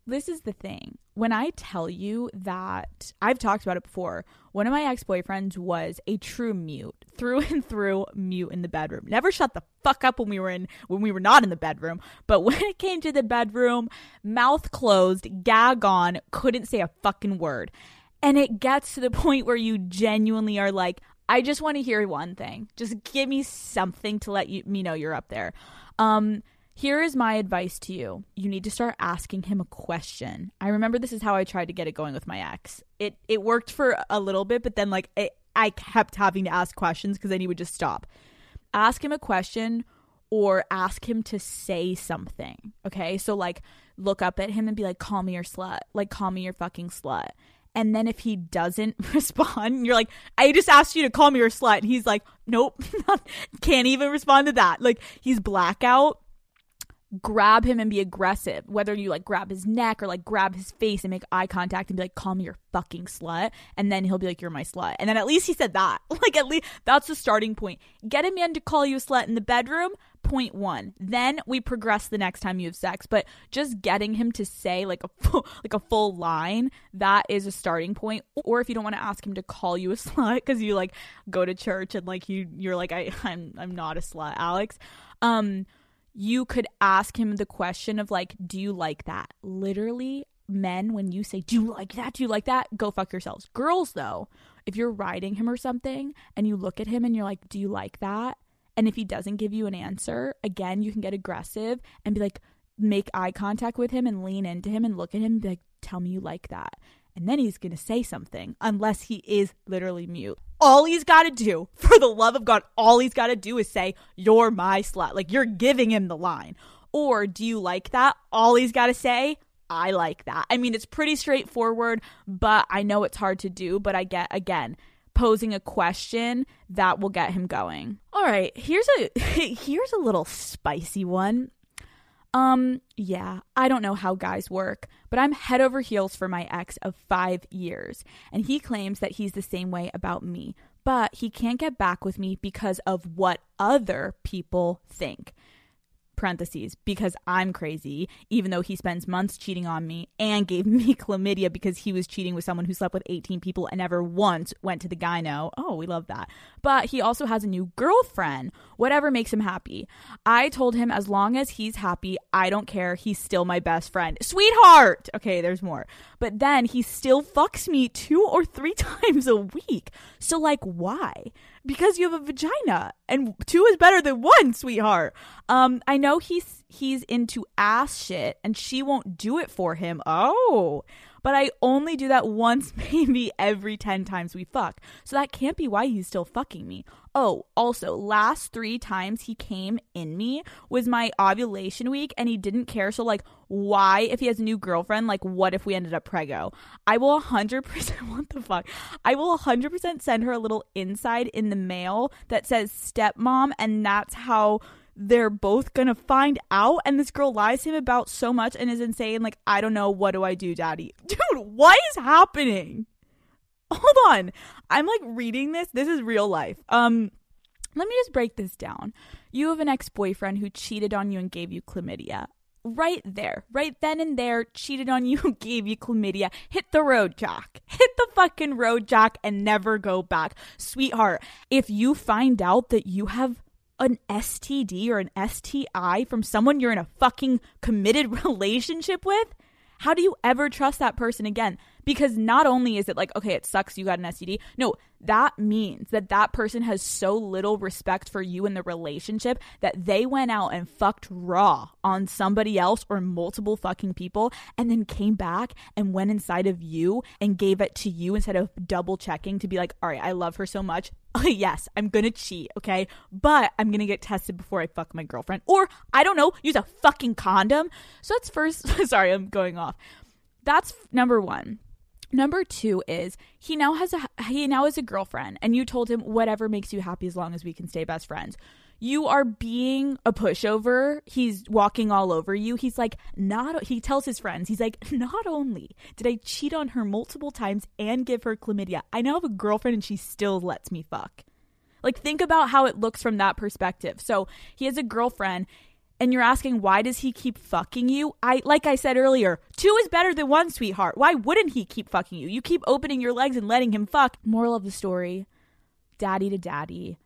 This is the thing. When I tell you that I've talked about it before, one of my ex boyfriends was a true mute, [LAUGHS] through and through mute in the bedroom. Never shut the fuck up when we were in when we were not in the bedroom, but [LAUGHS] when it came to the bedroom, mouth closed, gag on, couldn't say a fucking word. And it gets to the point where you genuinely are like, I just want to hear one thing. Just give me something to let you me know you're up there. Um here is my advice to you. You need to start asking him a question. I remember this is how I tried to get it going with my ex. It it worked for a little bit, but then like it, I kept having to ask questions because then he would just stop. Ask him a question or ask him to say something. Okay? So like look up at him and be like call me your slut. Like call me your fucking slut. And then if he doesn't [LAUGHS] respond, you're like, I just asked you to call me your slut. And he's like, nope, [LAUGHS] can't even respond to that. Like he's blackout grab him and be aggressive, whether you like grab his neck or like grab his face and make eye contact and be like, call me your fucking slut. And then he'll be like, you're my slut. And then at least he said that. [LAUGHS] Like, at least that's the starting point. Get a man to call you a slut in the bedroom, point one. Then we progress the next time you have sex. But just getting him to say like a full, [LAUGHS] like a full line, that is a starting point. Or if you don't want to ask him to call you a [LAUGHS] slut because you like go to church and like you, you're like, I, I'm, I'm not a slut, Alex. Um, you could ask him the question of like, do you like that? Literally, men, when you say, do you like that? Do you like that? Go fuck yourselves. Girls, though, if you're riding him or something and you look at him and you're like, do you like that? And if he doesn't give you an answer, again, you can get aggressive and be like, make eye contact with him and lean into him and look at him and be like, tell me you like that. And then he's going to say something unless he is literally mute all he's got to do, [LAUGHS] for the love of God, all he's got to do is say, You're my slut. Like you're giving him the line. Or do you like that? All he's got to say, I like that. I mean, it's pretty straightforward, but I know it's hard to do. But I get, again, posing a question that will get him going. All right, here's a [LAUGHS] here's a little spicy one. Um, yeah, I don't know how guys work, but I'm head over heels for my ex of five years, and he claims that he's the same way about me, but he can't get back with me because of what other people think parentheses because I'm crazy, even though he spends months cheating on me and gave [LAUGHS] me chlamydia because he was cheating with someone who slept with 18 people and never once went to the gyno. Oh, we love that. But he also has a new girlfriend, whatever makes him happy. I told him as long as he's happy, I don't care. He's still my best friend. Sweetheart! Okay, there's more. But then he still fucks me two or three [LAUGHS] times a week. So, like, why? Because you have a vagina and two is better than one, sweetheart. Um, I know he's he's into ass shit and she won't do it for him. Oh, but I only do that once, [LAUGHS] maybe every 10 times we fuck. So that can't be why he's still fucking me. Oh, also, last three times he came in me was my ovulation week and he didn't care. So, like, why, if he has a new girlfriend, like, what if we ended up prego? I will 100%, [LAUGHS] what the fuck? I will 100% send her a little inside in the mail that says stepmom, and that's how they're both gonna find out and this girl lies to him about so much and is insane like i don't know what do i do daddy? [LAUGHS] Dude what is happening? Hold on. I'm like reading this. This is real life. Um let me just break this down. You have an ex-boyfriend who cheated on you and gave you chlamydia. Right there right then and there cheated on [LAUGHS] you gave you chlamydia. Hit the road jack. Hit the fucking road, Jack, and never go back. Sweetheart, if you find out that you have an STD or an STI from someone you're in a fucking committed [LAUGHS] relationship with, how do you ever trust that person again? Because not only is it like, okay, it sucks you got an STD. No, that means that that person has so little respect for you in the relationship that they went out and fucked raw on somebody else or multiple fucking people and then came back and went inside of you and gave it to you instead of double checking to be like, all right, I love her so much. [LAUGHS] yes, I'm gonna cheat, okay? But I'm gonna get tested before I fuck my girlfriend. Or, I don't know, use a fucking condom. So that's first, [LAUGHS] sorry, I'm going off. That's number one. Number two is he now has a he now has a girlfriend, and you told him whatever makes you happy as long as we can stay best friends. You are being a pushover. He's walking all over you. He's like, not, he tells his friends, he's like, not only did I cheat on her multiple times and give her chlamydia, I now have a girlfriend and she still lets me fuck. Like, think about how it looks from that perspective. So he has a girlfriend and you're asking why does he keep fucking you? I like I said earlier, two is better than one, sweetheart. Why wouldn't he keep fucking you? You keep opening your legs and letting him fuck. Moral of the story, daddy to daddy.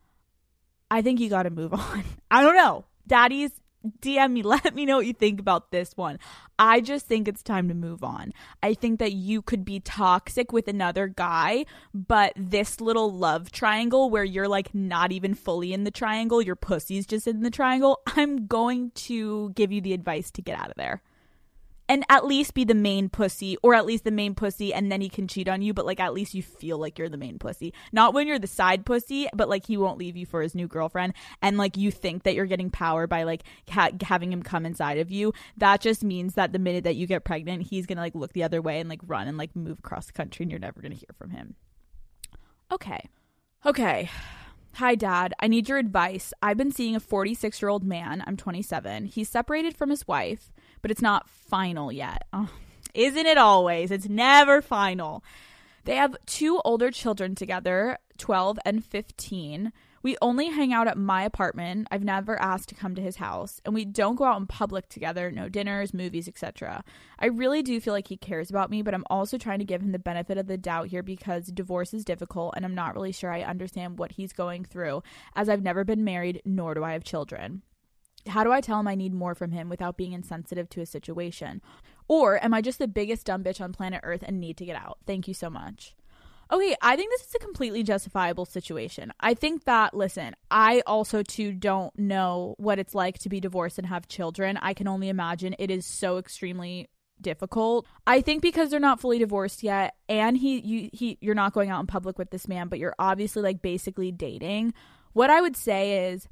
I think you got to move [LAUGHS] on. I don't know. Daddies DM me, [LAUGHS] let me know what you think about this one. I just think it's time to move on. I think that you could be toxic with another guy, but this little love triangle where you're like not even fully in the triangle, your pussy's just in the triangle, I'm going to give you the advice to get out of there and at least be the main pussy or at least the main pussy and then he can cheat on you but like at least you feel like you're the main pussy not when you're the side pussy but like he won't leave you for his new girlfriend and like you think that you're getting power by like ha- having him come inside of you that just means that the minute that you get pregnant he's gonna like look the other way and like run and like move across the country and you're never gonna hear from him okay okay Hi, Dad. I need your advice. I've been seeing a 46 year old man. I'm 27. He's separated from his wife but it's not final yet. Oh, isn't it always? It's never final. They have two older children together, 12 and 15. We only hang out at my apartment. I've never asked to come to his house, and we don't go out in public together, no dinners, movies, etc. I really do feel like he cares about me, but I'm also trying to give him the benefit of the doubt here because divorce is difficult and I'm not really sure I understand what he's going through as I've never been married nor do I have children. How do I tell him I need more from him without being insensitive to his situation? Or am I just the biggest dumb bitch on planet Earth and need to get out? Thank you so much. Okay, I think this is a completely justifiable situation. I think that, listen, I also too don't know what it's like to be divorced and have children. I can only imagine it is so extremely difficult. I think because they're not fully divorced yet and he you he you're not going out in public with this man, but you're obviously like basically dating. What I would say is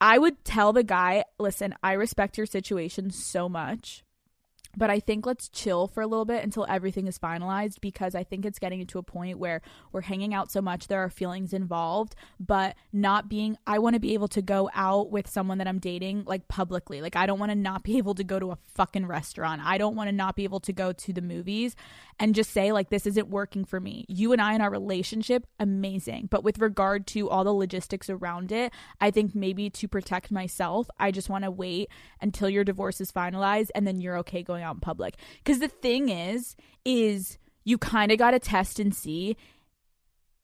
I would tell the guy, listen, I respect your situation so much. But I think let's chill for a little bit until everything is finalized because I think it's getting to a point where we're hanging out so much, there are feelings involved, but not being, I want to be able to go out with someone that I'm dating like publicly. Like, I don't want to not be able to go to a fucking restaurant. I don't want to not be able to go to the movies and just say, like, this isn't working for me. You and I in our relationship, amazing. But with regard to all the logistics around it, I think maybe to protect myself, I just want to wait until your divorce is finalized and then you're okay going out in public. Because the thing is, is you kind of got to test and see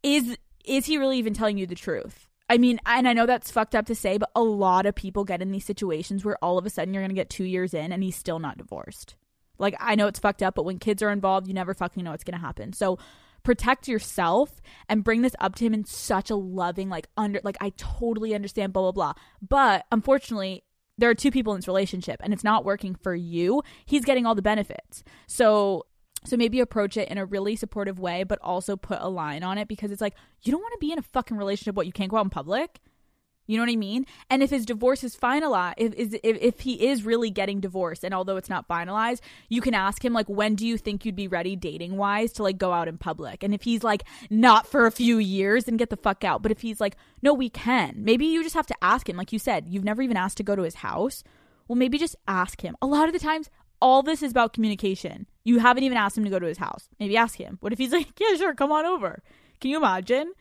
is is he really even telling you the truth? I mean, and I know that's fucked up to say, but a lot of people get in these situations where all of a sudden you're going to get two years in and he's still not divorced. Like, I know it's fucked up, but when kids are involved, you never fucking know what's going to happen. So, protect yourself and bring this up to him in such a loving, like, under, like, I totally understand, blah, blah, blah. But unfortunately, there are two people in this relationship and it's not working for you, he's getting all the benefits. So so maybe approach it in a really supportive way, but also put a line on it because it's like you don't want to be in a fucking relationship what you can't go out in public. You know what I mean? And if his divorce is finalized, if, if, if he is really getting divorced, and although it's not finalized, you can ask him like, when do you think you'd be ready dating wise to like go out in public? And if he's like, not for a few years, then get the fuck out. But if he's like, no, we can. Maybe you just have to ask him. Like you said, you've never even asked to go to his house. Well, maybe just ask him. A lot of the times, all this is about communication. You haven't even asked him to go to his house. Maybe ask him. What if he's like, yeah, sure, come on over? Can you imagine?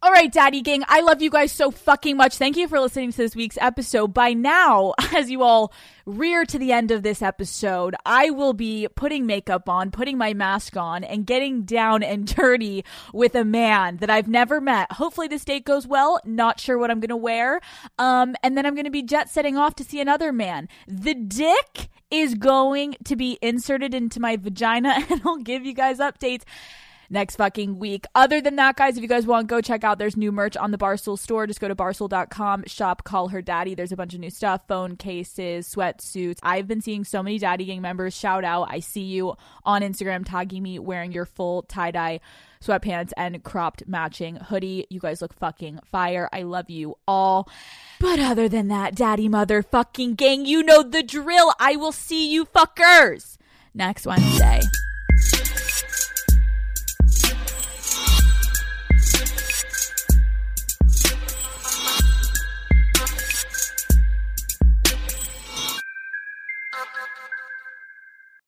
All right, Daddy Gang, I love you guys so fucking much. Thank you for listening to this week's episode. By now, [LAUGHS] as you all rear to the end of this episode, I will be putting makeup on, putting my mask on, and getting down and [LAUGHS] dirty with a man that I've never met. Hopefully, this date goes well. Not sure what I'm going to wear. Um, and then I'm going to be jet setting off to see another man. The dick is going to be inserted into my vagina, [LAUGHS] and I'll give you guys updates next fucking week. Other than that, guys, if you guys want, go check out there's new merch on the Barstool store. Just go to barstool.com, shop, call her daddy. There's a bunch of new stuff, phone cases, sweatsuits. I've been seeing so many daddy gang members shout out. I see you on Instagram tagging me wearing your full tie dye sweatpants and cropped matching hoodie. You guys look fucking fire. I love you all. But other than that, daddy motherfucking gang, you know the drill. I will see you fuckers next Wednesday.